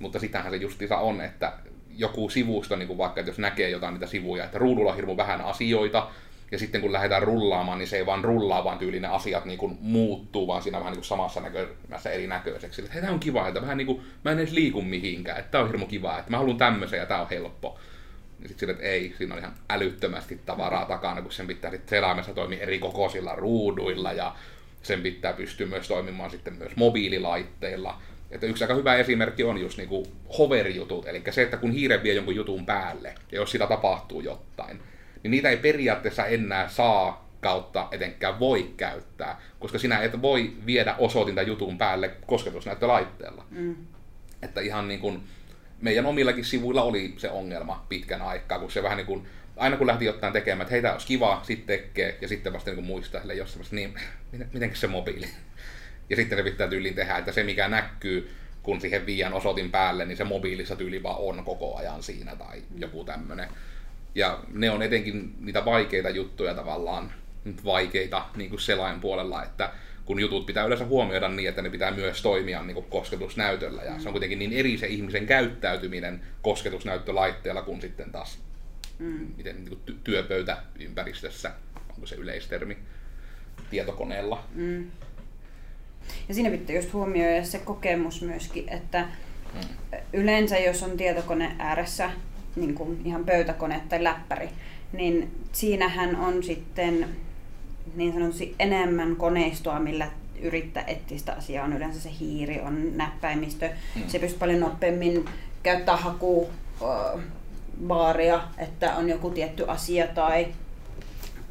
Mutta sitähän se justiinsa on, että joku sivusto, niin kuin vaikka että jos näkee jotain niitä sivuja, että ruudulla on vähän asioita, ja sitten kun lähdetään rullaamaan, niin se ei vaan rullaa, vaan tyyli ne asiat niin kuin muuttuu, vaan siinä vähän niin kuin samassa näkömässä erinäköiseksi. Että tämä on kiva, että vähän niin kuin, mä en edes liiku mihinkään, että tämä on hirmu kiva, että mä haluan tämmöisen ja tämä on helppo. Ja sitten sille, että ei, siinä on ihan älyttömästi tavaraa takana, kun sen pitää sitten selaimessa toimia eri kokoisilla ruuduilla ja sen pitää pystyä myös toimimaan sitten myös mobiililaitteilla. Että yksi aika hyvä esimerkki on just niinku hover-jutut, eli se, että kun hiire vie jonkun jutun päälle, ja jos sitä tapahtuu jotain, niin niitä ei periaatteessa enää saa kautta etenkään voi käyttää, koska sinä et voi viedä osoitinta jutun päälle kosketusnäyttölaitteella. Mm. Että ihan niin kuin meidän omillakin sivuilla oli se ongelma pitkän aikaa, kun se vähän niin kuin, aina kun lähti jotain tekemään, että heitä olisi kiva, sitten tekee, ja sitten vasta niin kuin muistaa jossain niin miten, miten se mobiili? Ja sitten se pitää tyyliin tehdä, että se mikä näkyy, kun siihen viian osoitin päälle, niin se mobiilissa tyyli vaan on koko ajan siinä tai joku tämmöinen. Ja ne on etenkin niitä vaikeita juttuja tavallaan, vaikeita niin kuin selain puolella, että kun jutut pitää yleensä huomioida niin, että ne pitää myös toimia niin kuin kosketusnäytöllä. Ja mm. se on kuitenkin niin eri se ihmisen käyttäytyminen kosketusnäyttölaitteella kuin sitten taas mm. miten, niin kuin työpöytäympäristössä, onko se yleistermi, tietokoneella. Mm.
Ja siinä pitää just huomioida se kokemus myöskin, että mm. yleensä jos on tietokone ääressä, niin kuin ihan pöytäkone tai läppäri, niin siinähän on sitten niin sanotusti enemmän koneistoa, millä yrittää etsiä sitä asiaa. On yleensä se hiiri, on näppäimistö. Mm. Se pystyy paljon nopeammin käyttää haku baaria, että on joku tietty asia tai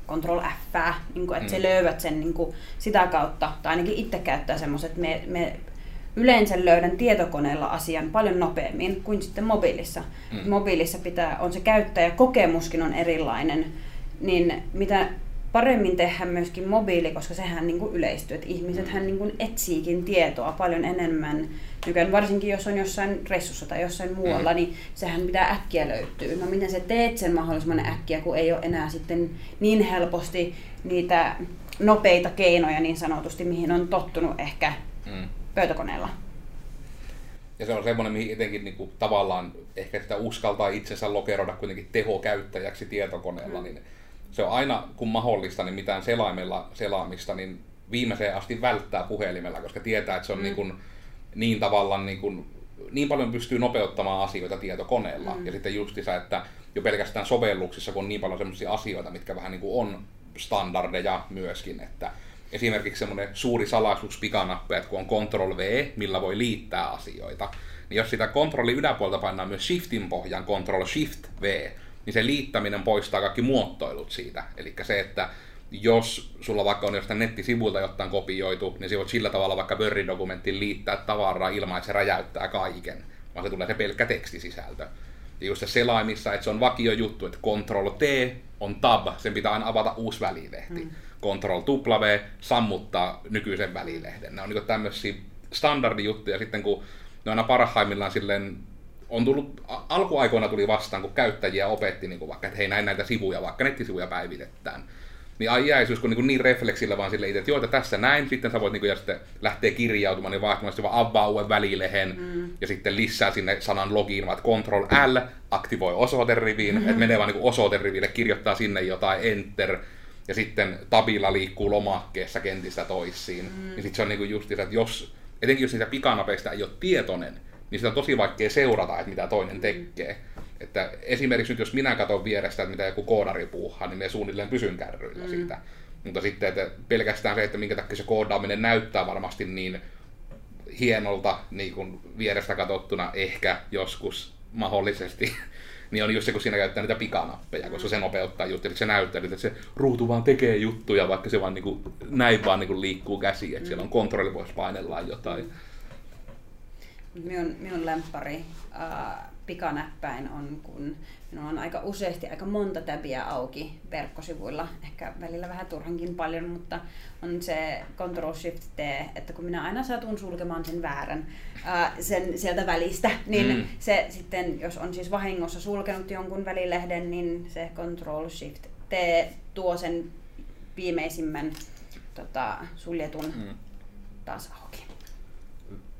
Control F, niin kuin, että mm. se löydät sen niin kuin, sitä kautta, tai ainakin itse käyttää semmoiset, että me, me yleensä löydän tietokoneella asian paljon nopeammin kuin sitten mobiilissa. Mm. Mobiilissa pitää, on se käyttäjäkokemuskin on erilainen, niin mitä paremmin tehdä myöskin mobiili, koska sehän niin kuin yleistyy, että ihmisethän niin kuin etsiikin tietoa paljon enemmän nykyään, varsinkin jos on jossain ressussa tai jossain muualla, mm. niin sehän pitää äkkiä löytyä. No miten sä teet sen mahdollisimman äkkiä, kun ei ole enää sitten niin helposti niitä nopeita keinoja niin sanotusti, mihin on tottunut ehkä mm. pöytäkoneella.
Ja se on semmoinen, mihin etenkin niin kuin, tavallaan ehkä sitä uskaltaa itsensä lokeroida kuitenkin tehokäyttäjäksi tietokoneella, mm. niin se on aina kun mahdollista, niin mitään selaimella selaamista, niin viimeiseen asti välttää puhelimella, koska tietää, että se on mm. niin, kuin, niin tavallaan niin, kuin, niin paljon pystyy nopeuttamaan asioita tietokoneella. Mm. Ja sitten justissa, että jo pelkästään sovelluksissa, kun on niin paljon sellaisia asioita, mitkä vähän niin kuin on standardeja myöskin, että esimerkiksi semmoinen suuri salaisuus pikanappi, että kun on Ctrl V, millä voi liittää asioita, niin jos sitä kontrolli yläpuolta painaa myös Shiftin pohjaan Ctrl Shift V, niin se liittäminen poistaa kaikki muotoilut siitä. Eli se, että jos sulla vaikka on jostain nettisivuilta jotain kopioitu, niin se voit sillä tavalla vaikka Word-dokumenttiin liittää tavaraa ilman, että se räjäyttää kaiken, vaan se tulee se pelkkä tekstisisältö. Ja just se selaimissa, että se on vakio juttu, että Ctrl T on tab, sen pitää aina avata uusi välilehti. Mm. Ctrl W sammuttaa nykyisen välilehden. Ne on niin tämmöisiä standardijuttuja sitten, kun ne on aina parhaimmillaan silleen on tullut, alkuaikoina tuli vastaan, kun käyttäjiä opetti niin kuin vaikka, että hei näin näitä sivuja, vaikka nettisivuja päivitetään. Niin ai jäisyys, kun niin, niin refleksillä vaan sille itse, että joo, tässä näin, sitten sä voit niin kuin, ja sitten lähteä kirjautumaan, niin vaihtamasti vaan avaa uuden välilehen, mm. ja sitten lisää sinne sanan logiin, vaan Ctrl L, aktivoi osoiteriviin, mm-hmm. että menee vaan niin osoiteriville, kirjoittaa sinne jotain, enter, ja sitten tabilla liikkuu lomakkeessa kentistä toisiin. Mm. Niin sitten se on niin kuin just, että jos, etenkin jos niitä pikanapeista ei ole tietoinen, niin sitä on tosi vaikea seurata, että mitä toinen mm. tekee. Että esimerkiksi nyt jos minä katson vierestä, että mitä joku koodari puuhaa, niin me suunnilleen pysyn kärryillä mm. siitä. Mutta sitten että pelkästään se, että minkä takia se koodaaminen näyttää varmasti niin hienolta niin kuin vierestä katsottuna ehkä joskus mahdollisesti, niin on just se, kun siinä käyttää niitä pikanappeja, koska se nopeuttaa just, että se näyttää, että se ruutu vaan tekee juttuja, vaikka se vaan niin kuin, näin vaan niin kuin liikkuu käsi, että siellä on kontrolli, voisi painellaan jotain. Mm
minun, minun lemppari uh, pikanäppäin on, kun minulla on aika useasti aika monta täbiä auki verkkosivuilla, ehkä välillä vähän turhankin paljon, mutta on se Control Shift T, että kun minä aina satun sulkemaan sen väärän ää, sen sieltä välistä, niin mm. se sitten, jos on siis vahingossa sulkenut jonkun välilehden, niin se Control Shift T tuo sen viimeisimmän tota, suljetun mm. taas auki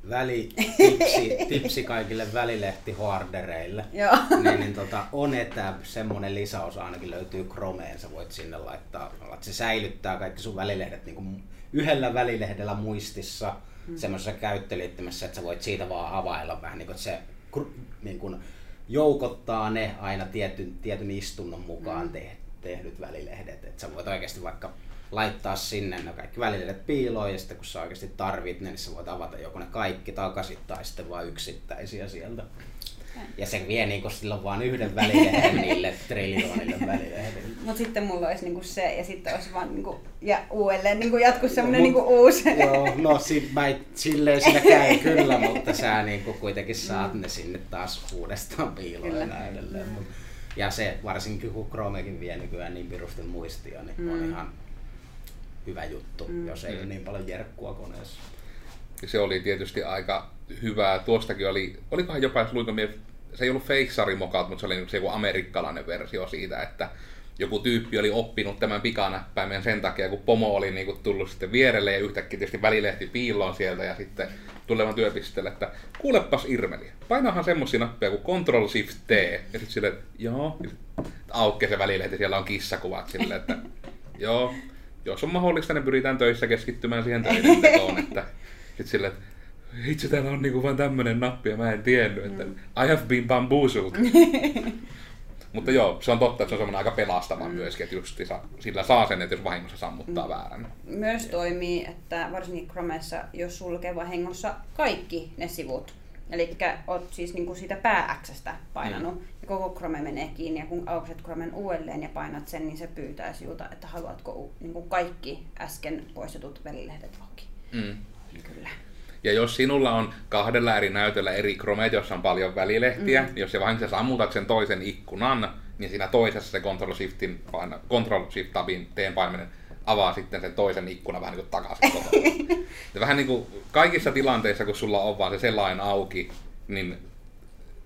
väli, tipsi, tipsi kaikille välilehtihoardereille.
Joo.
Niin, niin tota, on että semmonen lisäosa ainakin löytyy Chromeen, sä voit sinne laittaa, että se säilyttää kaikki sun välilehdet niin kuin yhdellä välilehdellä muistissa, hmm. semmoisessa käyttöliittymässä, että sä voit siitä vaan availla vähän niin kuin, että se niin kuin, joukottaa ne aina tietyn, tietyn istunnon mukaan hmm. tehdyt välilehdet, että sä voit oikeasti vaikka laittaa sinne ne kaikki välilehdet piiloon ja sitten kun sä oikeasti tarvit ne, niin sä voit avata joko ne kaikki takaisin tai sitten vain yksittäisiä sieltä. Ja se vie niinku silloin vaan yhden välilehden niille triljoonille välilehdille.
Mut sitten mulla olisi niinku se ja sitten olisi vaan niinku, ja uudelleen niinku jatku semmonen no, niinku uusi.
Joo, no si, mä, silleen siinä käy kyllä, mutta sä niinku kuitenkin saat ne sinne taas uudestaan piiloon ja edelleen. Mm. Ja se varsinkin kun Chromekin vie nykyään niin pirusti muistia, niin mm. on ihan hyvä juttu, mm. jos ei mm. ole niin paljon jerkkua koneessa.
Se oli tietysti aika hyvää. Tuostakin oli, olikohan jopa, jos luinko se ei ollut Feixari-mokat, mutta se oli se joku amerikkalainen versio siitä, että joku tyyppi oli oppinut tämän pikanäppäimen sen takia, kun pomo oli niinku tullut sitten vierelle ja yhtäkkiä tietysti välilehti piilloon sieltä ja sitten tulevan työpisteelle, että kuulepas Irmeli, painahan semmosia nappeja kuin Ctrl Shift T ja sitten silleen, joo, aukkee se välilehti, siellä on kissakuvat silleen, että joo, jos on mahdollista, niin pyritään töissä keskittymään siihen töiden tekoon. että sit sille, että itse täällä on niinku vain tämmönen nappi ja mä en tiennyt, että mm. I have been bamboozled. Mutta joo, se on totta, että se on semmoinen aika pelastava mm. myöskin, että just sillä saa sen, että jos vahingossa sammuttaa mm. väärän.
Myös toimii, että varsinkin Chromessa, jos sulkee vahingossa kaikki ne sivut, Eli olet siis niinku siitä päääksestä painanut mm. ja koko Chrome menee kiinni ja kun aukset Chromen uudelleen ja painat sen, niin se pyytää sinulta, että haluatko niinku kaikki äsken poistetut välilehdet auki. Mm. Kyllä.
Ja jos sinulla on kahdella eri näytöllä eri Chromet, jossa on paljon välilehtiä, mm. niin jos se vahingossa sammutat sen toisen ikkunan, niin siinä toisessa se Control Shiftin, Control Shift Tabin teen painaminen avaa sitten sen toisen ikkunan vähän niin kuin takaisin ja vähän niin kuin kaikissa tilanteissa, kun sulla on vaan se selain auki, niin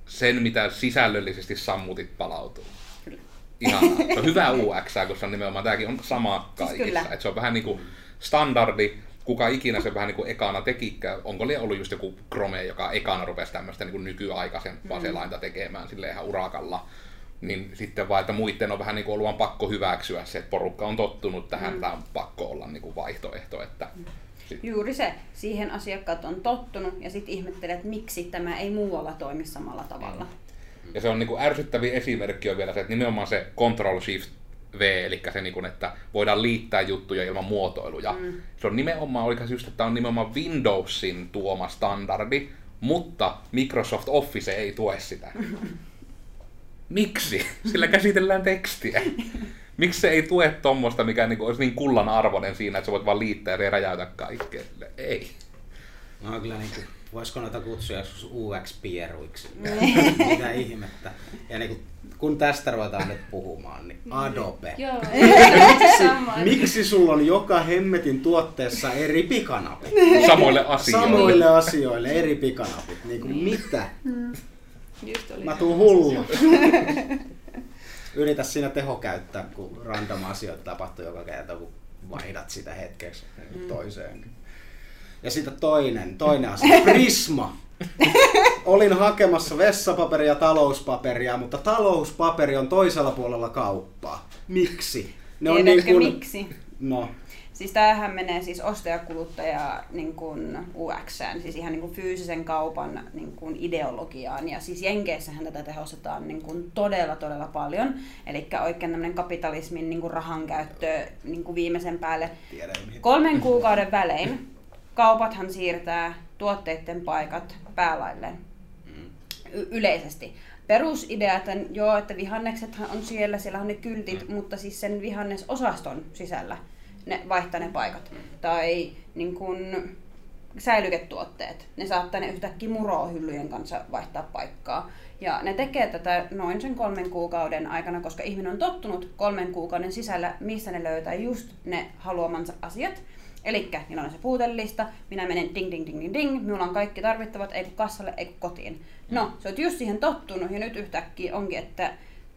sen, mitä sisällöllisesti sammutit, palautuu. Kyllä. Ihanaa. Se on hyvä UX, kun se on nimenomaan, tämäkin on sama siis kaikissa. Siis se on vähän niin kuin standardi, kuka ikinä se vähän niin kuin ekana tekikään. Onko liian ollut just joku Chrome, joka ekana rupesi tämmöistä niin nykyaikaisempaa mm. selainta tekemään sille ihan urakalla niin sitten vaan, että muiden on vähän niin kuin ollut pakko hyväksyä se, että porukka on tottunut tähän, mm. tämä on pakko olla niin kuin vaihtoehto. Että mm.
sit... Juuri se, siihen asiakkaat on tottunut ja sitten ihmettelee, että miksi tämä ei muualla toimi samalla tavalla.
Mm. Ja se on niin kuin ärsyttäviä esimerkki on vielä se, että nimenomaan se Control Shift V, eli se, niin kuin, että voidaan liittää juttuja ilman muotoiluja. Mm. Se on nimenomaan, oliko just, että tämä on nimenomaan Windowsin tuoma standardi, mutta Microsoft Office ei tue sitä. Miksi? Sillä käsitellään tekstiä. Miksi se ei tue tuommoista, mikä niinku olisi niin kullan arvoinen siinä, että sä voit vaan liittää ja räjäytä kaikkea? Ei.
No kyllä niin kuin, voisiko noita kutsua joskus UX-pieruiksi? Niin. Mitä ihmettä. Ja niin kuin, kun tästä ruvetaan nyt puhumaan, niin Adobe.
Joo.
miksi, miksi sulla on joka hemmetin tuotteessa eri pikanapit?
Samoille asioille.
Samoille asioille eri pikanapit. Niin kuin, mitä?
Just oli
Mä tuun hullu. Yritä siinä teho käyttää, kun random asioita tapahtuu joka kerta, kun vaihdat sitä hetkeksi mm. toiseen. Ja sitten toinen, toinen asia, Prisma. Olin hakemassa vessapaperia ja talouspaperia, mutta talouspaperi on toisella puolella kauppaa. Miksi?
Ne on niin kuin... miksi?
No,
Siis tämähän menee siis ostajakuluttaja niin kuin UX, siis ihan niin kuin fyysisen kaupan niin kuin ideologiaan. Ja siis Jenkeissähän tätä tehostetaan niin kuin todella todella paljon. Eli oikein tämmöinen kapitalismin niin kuin rahan käyttö niin kuin viimeisen päälle. Kolmen kuukauden välein kaupathan siirtää tuotteiden paikat päälaille mm. y- yleisesti perusidea, että joo, että vihanneksethan on siellä, siellä on ne kyltit, mm. mutta siis sen vihannesosaston sisällä ne vaihtaa ne paikat. Tai niin kun, säilyketuotteet, ne saattaa ne yhtäkkiä murohyllyjen kanssa vaihtaa paikkaa. Ja ne tekee tätä noin sen kolmen kuukauden aikana, koska ihminen on tottunut kolmen kuukauden sisällä, missä ne löytää just ne haluamansa asiat. Eli niillä on se puutelista, minä menen ding ding ding ding ding, minulla on kaikki tarvittavat, ei kassalle, ei kotiin. No, se on just siihen tottunut ja nyt yhtäkkiä onkin, että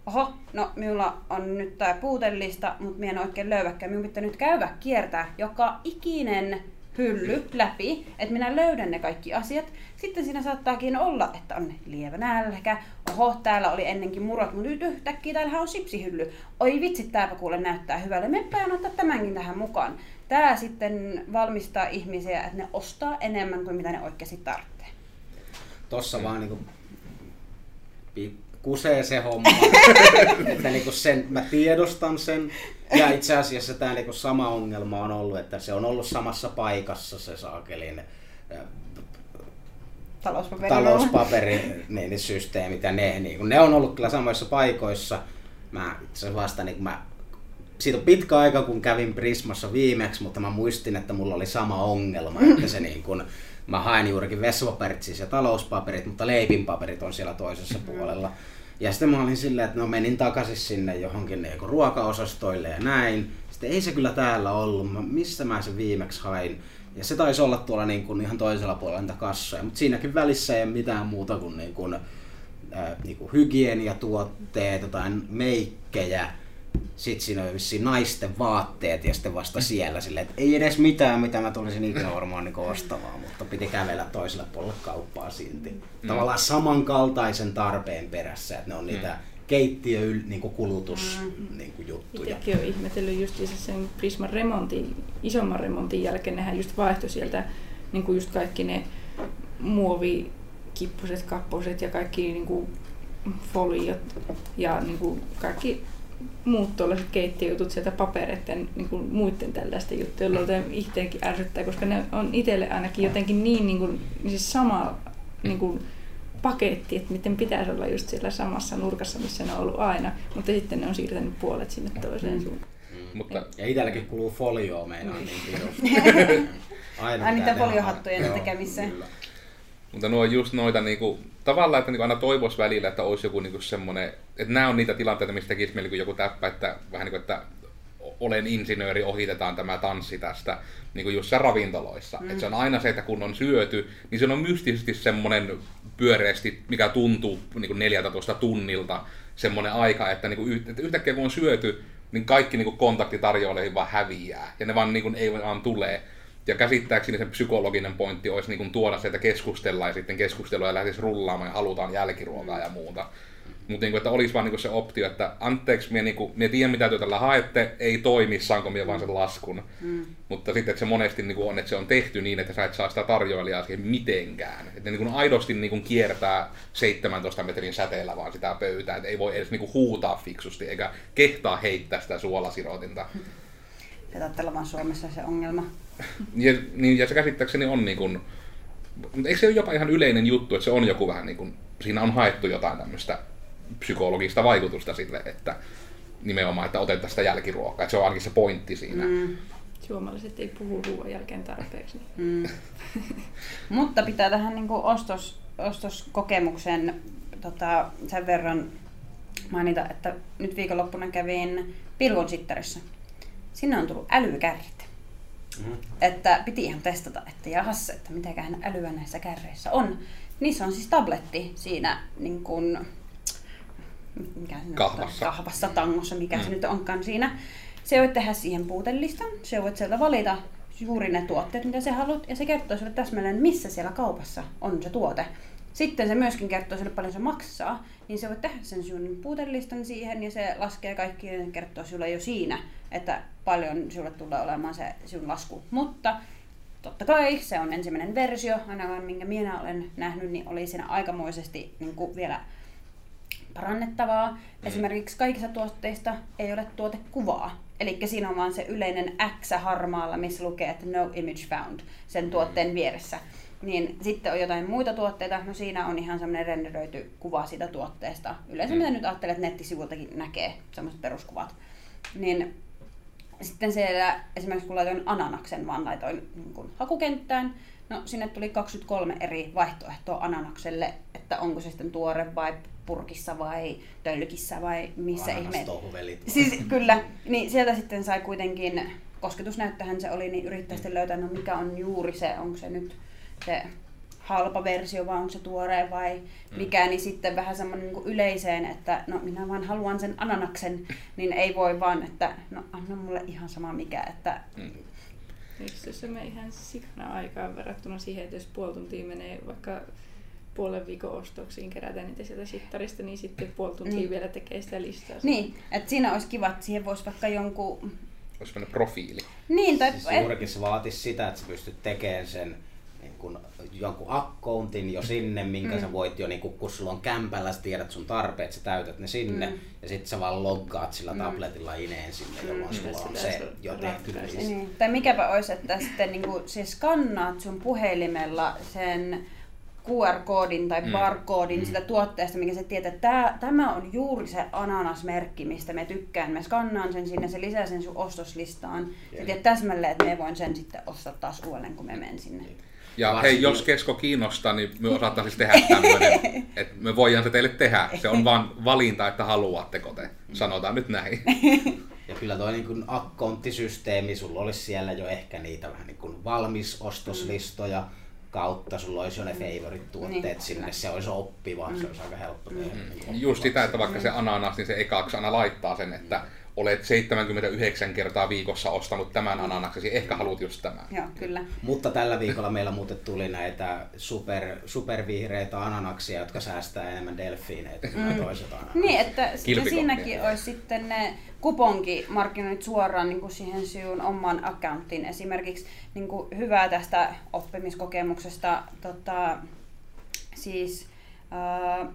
oho, no minulla on nyt tämä puutellista, mutta minä en oikein löydäkään. Minun pitää nyt käydä kiertää joka ikinen hylly läpi, että minä löydän ne kaikki asiat. Sitten siinä saattaakin olla, että on lievä nälkä, oho, täällä oli ennenkin murot, mutta nyt yhtäkkiä täällä on sipsihylly. Oi vitsi, tääpä kuule näyttää hyvälle, meppä ottaa tämänkin tähän mukaan. Tämä sitten valmistaa ihmisiä, että ne ostaa enemmän kuin mitä ne oikeasti tarvitsee.
Tossa vaan niinku kusee se homma. että niinku sen, mä tiedostan sen. Ja itse asiassa tämä niinku sama ongelma on ollut, että se on ollut samassa paikassa se saakelin
Talouspaperi.
talouspaperi niin, niin systeemit ja ne, niin ne on ollut kyllä samoissa paikoissa. Mä itse vasta niin mä siitä on pitkä aika, kun kävin Prismassa viimeksi, mutta mä muistin, että mulla oli sama ongelma, että se niin kun, mä haen juurikin vessapaperit siis ja talouspaperit, mutta leipinpaperit on siellä toisessa puolella. Ja sitten mä olin silleen, että no menin takaisin sinne johonkin niin ruokaosastoille ja näin. Sitten ei se kyllä täällä ollut, mä, missä mä sen viimeksi hain. Ja se taisi olla tuolla niin kuin ihan toisella puolella niitä kassoja, mutta siinäkin välissä ei ole mitään muuta kuin, niin kuin, äh, niin kuin hygieniatuotteet, jotain meikkejä, sitten siinä oli vissiin naisten vaatteet ja sitten vasta siellä silleen, että ei edes mitään, mitä mä tulisin ikinä varmaan niin ostamaan, mutta piti kävellä toiselle puolelle kauppaa silti. Mm. Tavallaan samankaltaisen tarpeen perässä, että ne on niitä mm. keittiö niin kulutus mm. niin kuin juttuja.
Itsekin olen ihmetellyt just sen Prisman remontin, isomman remontin jälkeen, nehän just vaihtoi sieltä niin kuin just kaikki ne muovikippuset, kapposet ja kaikki niin kuin foliot ja niin kuin kaikki muut tuollaiset keittiöjutut sieltä papereiden niin kuin muiden tällaisten juttujen, joilla itseäkin ärsyttää, koska ne on itselle ainakin jotenkin niin, niin kuin, niin siis sama niin kuin, paketti, että miten pitäisi olla just siellä samassa nurkassa, missä ne on ollut aina, mutta sitten ne on siirtänyt puolet sinne toiseen mm. suuntaan.
Mm. Mutta... Ja itselläkin kuluu folioa meinaan niin,
niin Aina Ai niitä foliohattujen tekemiseen. Kyllä.
Mutta nuo on just noita niinku, tavallaan, että niinku aina toivois välillä, että olisi joku niinku semmoinen, että nämä on niitä tilanteita, mistä tekisi mieli joku täppä, että vähän niin kuin, että olen insinööri, ohitetaan tämä tanssi tästä, niin kuin just ravintoloissa. Mm. Että se on aina se, että kun on syöty, niin se on mystisesti semmoinen pyöreästi, mikä tuntuu niin kuin 14 tunnilta, semmoinen aika, että, niin kuin, että yhtäkkiä kun on syöty, niin kaikki niin kuin kontaktitarjoilijat vaan häviää, ja ne vaan niin kuin, ei vaan tulee. Ja käsittääkseni se psykologinen pointti olisi niin kuin tuoda se, että keskustellaan ja sitten keskustelua ja lähtisi rullaamaan ja halutaan jälkiruokaa ja muuta. Mutta niin että olisi vaan niin se optio, että anteeksi, minä, niin kuin, minä tiedän mitä te tällä haette, ei toimi, saanko minä vaan sen laskun. Mm. Mutta sitten että se monesti niin kuin on, että se on tehty niin, että sä et saa sitä tarjoilijaa siihen mitenkään. Että ne niin kuin aidosti niin kuin kiertää 17 metrin säteellä vaan sitä pöytää, että ei voi edes niin kuin huutaa fiksusti eikä kehtaa heittää sitä suolasirotinta.
Ja vaan Suomessa se ongelma.
Ja, niin, ja se käsittääkseni on niin kuin, mutta eikö se ole jopa ihan yleinen juttu, että se on joku vähän niin kuin, siinä on haettu jotain tämmöistä psykologista vaikutusta sille, että nimenomaan, että otetaan sitä jälkiruokaa, että se on ainakin se pointti siinä. Mm.
Suomalaiset ei puhu ruoan jälkeen tarpeeksi.
Mm. Mutta pitää tähän niin kuin ostos, ostoskokemuksen tota, sen verran mainita, että nyt viikonloppuna kävin Pilkon sitterissä. Sinne on tullut älykärrit. Mm. Että piti ihan testata, että jahas, että mitäköhän älyä näissä kärreissä on. Niissä on siis tabletti siinä niin kuin,
mikä se kahvassa.
kahvassa, tangossa, mikä mm. se nyt onkaan siinä. Se voit tehdä siihen puutelistan, se voit sieltä valita juuri ne tuotteet, mitä sä haluat, ja se kertoo sinulle täsmälleen, missä siellä kaupassa on se tuote. Sitten se myöskin kertoo sinulle paljon se maksaa, niin se voit tehdä sen sinun puutelistan siihen, ja se laskee kaikki, ja kertoo sinulle jo siinä, että paljon sinulle tulee olemaan se sinun lasku. Mutta totta kai se on ensimmäinen versio, ainakaan minkä minä olen nähnyt, niin oli siinä aikamoisesti niin kuin vielä parannettavaa. Mm. Esimerkiksi kaikissa tuotteista ei ole tuotekuvaa. Eli siinä on vaan se yleinen X harmaalla, missä lukee, että no image found sen mm. tuotteen vieressä. Niin sitten on jotain muita tuotteita, no siinä on ihan semmoinen renderöity kuva siitä tuotteesta. Yleensä mm. mitä nyt ajattelet, että nettisivultakin näkee semmoiset peruskuvat. Niin sitten siellä esimerkiksi kun laitoin ananaksen, vaan laitoin niin kuin hakukenttään, no sinne tuli 23 eri vaihtoehtoa ananakselle, että onko se sitten tuore vai purkissa vai tölkissä vai missä ihme.
Ananas-tohuvelit.
Siis kyllä, niin sieltä sitten sai kuitenkin, kosketusnäyttöhän se oli, niin sitten löytää, no mikä on juuri se, onko se nyt se halpa versio vai onko se tuore vai mikä, niin sitten vähän semmoinen niin yleiseen, että no minä vaan haluan sen ananaksen, niin ei voi vaan, että no anna mulle ihan sama mikä, että
Mm.
Eikö se mene ihan sikana aikaan verrattuna siihen, että jos puoli tuntia menee vaikka puolen viikon ostoksiin kerätä niitä sieltä sittarista, niin sitten puoli tuntia
Niin.
vielä tekee sitä listaa.
niin, että siinä olisi kiva, että siihen voisi vaikka jonkun,
Olisi profiili.
niin tai
Siis juurikin se vaatisi sitä, että sä pystyt tekemään sen kun, jonkun accountin jo sinne, minkä mm. sä voit jo, niin kun, kun sulla on kämpällä, sä tiedät sun tarpeet, sä täytät ne sinne, mm. ja sitten sä vaan loggaat sillä mm. tabletilla ineen sinne, jolloin
Mm.
sulla on se
se
jo tehty.
Niin. Tai mikäpä olisi, että sitten niinku, siis skannaat sun puhelimella sen QR-koodin tai
Mm.
barkoodin
Mm.
sitä tuotteesta, mikä sä tiedät, että tää, tämä on juuri se ananasmerkki, mistä me tykkään. Me skannaan sen sinne, se lisää sen sun ostoslistaan.
Jep.
tiedät täsmälleen, että me voin sen sitten ostaa taas uudelleen, kun me menen sinne.
Ja
Varsinkin-
hei, jos kesko kiinnostaa, niin me osataan siis tehdä tämmöinen, että me voidaan se teille tehdä. Se on vaan valinta, että haluatteko te. Sanotaan nyt näin.
ja kyllä toi niin kun accountti-systeemi, sulla olisi siellä jo ehkä niitä vähän niin kuin valmis ostoslistoja kautta, sulla olisi jo ne favorite-tuotteet
Niin,
sinne, se olisi oppiva, se olisi aika helppo tehdä. niin
Just sitä, että vaikka se ananas, niin se ekaksi aina laittaa sen, että olet 79 kertaa viikossa ostanut tämän ananaksesi, ehkä haluat just tämän.
Joo, kyllä.
Mutta tällä viikolla meillä muuten tuli näitä super, supervihreitä ananaksia, jotka säästää enemmän delfiineitä kuin mm. toiset ananakset.
Niin, että siinäkin olisi sitten ne kuponkimarkkinoinnit suoraan niin kuin siihen sinun oman accounttiin. Esimerkiksi niin kuin hyvää tästä oppimiskokemuksesta, tota, siis ää,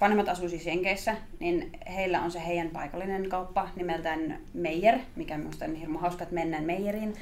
vanhemmat asuu siis Jenkeissä, niin heillä on se heidän paikallinen kauppa nimeltään Meijer, mikä minusta on hirmu hauska, että mennään Meijeriin.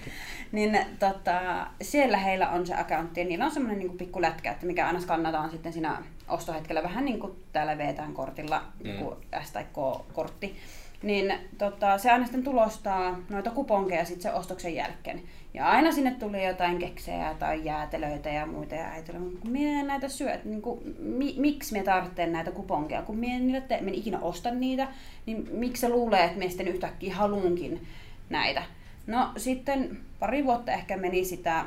Niin tota, siellä heillä on se accountti ja niillä on semmoinen niin pikku lätkä, että mikä aina skannataan sitten siinä ostohetkellä vähän niin kuin täällä vetään kortilla,
Mm.
joku S tai K-kortti. Niin tota, se aina sitten tulostaa noita kuponkeja sitten se ostoksen jälkeen. Ja aina sinne tuli jotain keksejä tai jäätelöitä ja muita. Ja äiti oli, kun minä en näitä syö, niin kuin, mi, miksi minä tarvitsen näitä kuponkeja, kun minä en, niille tee, minä en ikinä osta niitä, niin miksi se luulee, että minä sitten yhtäkkiä haluunkin näitä. No sitten pari vuotta ehkä meni sitä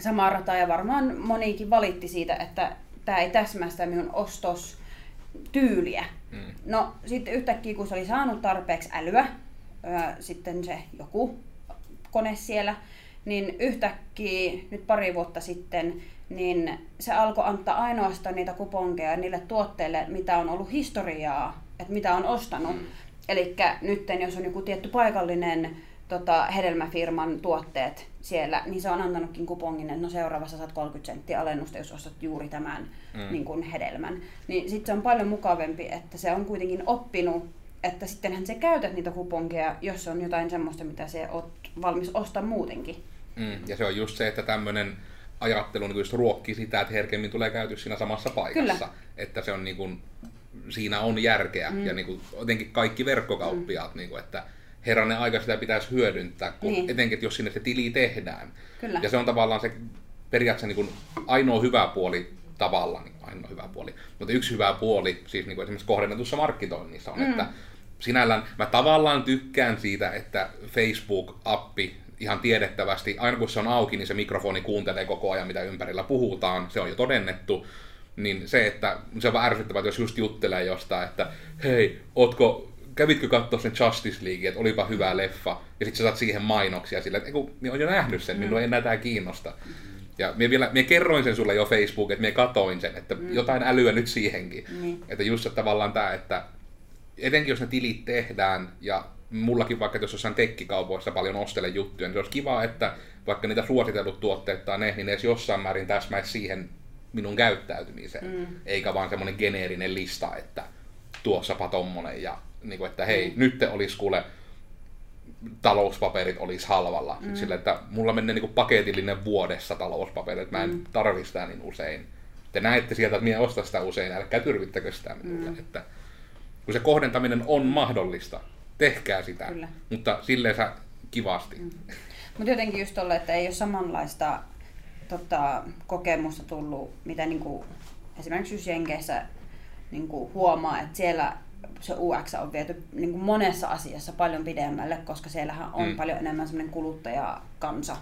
samaa rataa ja varmaan monikin valitti siitä, että tämä ei täsmää sitä minun ostostyyliä.
Mm.
No sitten yhtäkkiä, kun se oli saanut tarpeeksi älyä, ää, sitten se joku kone siellä, niin yhtäkkiä nyt pari vuotta sitten, niin se alkoi antaa ainoastaan niitä kuponkeja niille tuotteille, mitä on ollut historiaa, että mitä on ostanut. Eli nyt jos on joku tietty paikallinen tota, hedelmäfirman tuotteet siellä, niin se on antanutkin kupongin, että no seuraavassa saat 30 senttiä alennusta, jos ostat juuri tämän
Mm.
mm. niin kuin hedelmän. Niin sitten se on paljon mukavampi, että se on kuitenkin oppinut, että sittenhän se käytät niitä kuponkeja, jos on jotain semmoista, mitä se oot valmis ostaa muutenkin.
Mm. Ja se on just se, että tämmöinen ajattelu niin ruokkii sitä, että herkemmin tulee käyty siinä samassa paikassa.
Kyllä.
Että se on niin kuin, siinä on järkeä. Mm. Ja niin kuin, jotenkin kaikki verkkokauppiaat, mm. niin kuin, että herranen aika sitä pitäisi hyödyntää, kun
Niin.
etenkin jos sinne se tili tehdään.
Kyllä.
Ja se on tavallaan se periaatteessa niin kuin ainoa hyvä puoli tavallaan, niin ainoa hyvä puoli, mutta yksi hyvä puoli siis niin kuin esimerkiksi kohdennetussa markkinoinnissa on, mm. että sinällään mä tavallaan tykkään siitä, että Facebook-appi ihan tiedettävästi, aina kun se on auki, niin se mikrofoni kuuntelee koko ajan, mitä ympärillä puhutaan, se on jo todennettu, niin se, että se on vähän ärsyttävää, jos just juttelee jostain, että hei, ootko, kävitkö katsoa sen Justice League, että olipa hyvä leffa, ja sitten sä saat siihen mainoksia sillä, että kun minä olen jo nähnyt sen, minua ei enää tää kiinnosta. Ja minä vielä, minä kerroin sen sulle jo Facebook, että minä katoin sen, että mm. jotain älyä nyt siihenkin.
Niin.
Että just se tavallaan tämä, että etenkin jos ne tilit tehdään, ja mullakin vaikka jos jossain tekkikaupoissa paljon ostelen juttuja, niin se olisi kiva, että vaikka niitä suositellut tuotteet tai ne, niin ne edes jossain määrin täsmäisi siihen minun käyttäytymiseen. Mm. Eikä vaan semmoinen geneerinen lista, että tuossapa tommonen ja niin kuin, että hei, mm. nyt te olisi kuule talouspaperit olisi halvalla. Mm. Sillä, että mulla menee niin paketillinen vuodessa talouspaperit, mä en mm. tarvi sitä niin usein. Te näette sieltä, että minä ostan sitä usein, älkää tyrvittäkö sitä minulle. Mm. Että, kun se kohdentaminen on mahdollista, tehkää sitä.
Kyllä.
Mutta silleen sä kivasti. Mm.
Mutta jotenkin just tolle, että ei ole samanlaista tota, kokemusta tullut, mitä niinku, esimerkiksi just Jenkeissä niinku, huomaa, että siellä se UX on viety niinku, monessa asiassa paljon pidemmälle, koska siellähän on
Mm.
paljon enemmän semmoinen kuluttajakansa.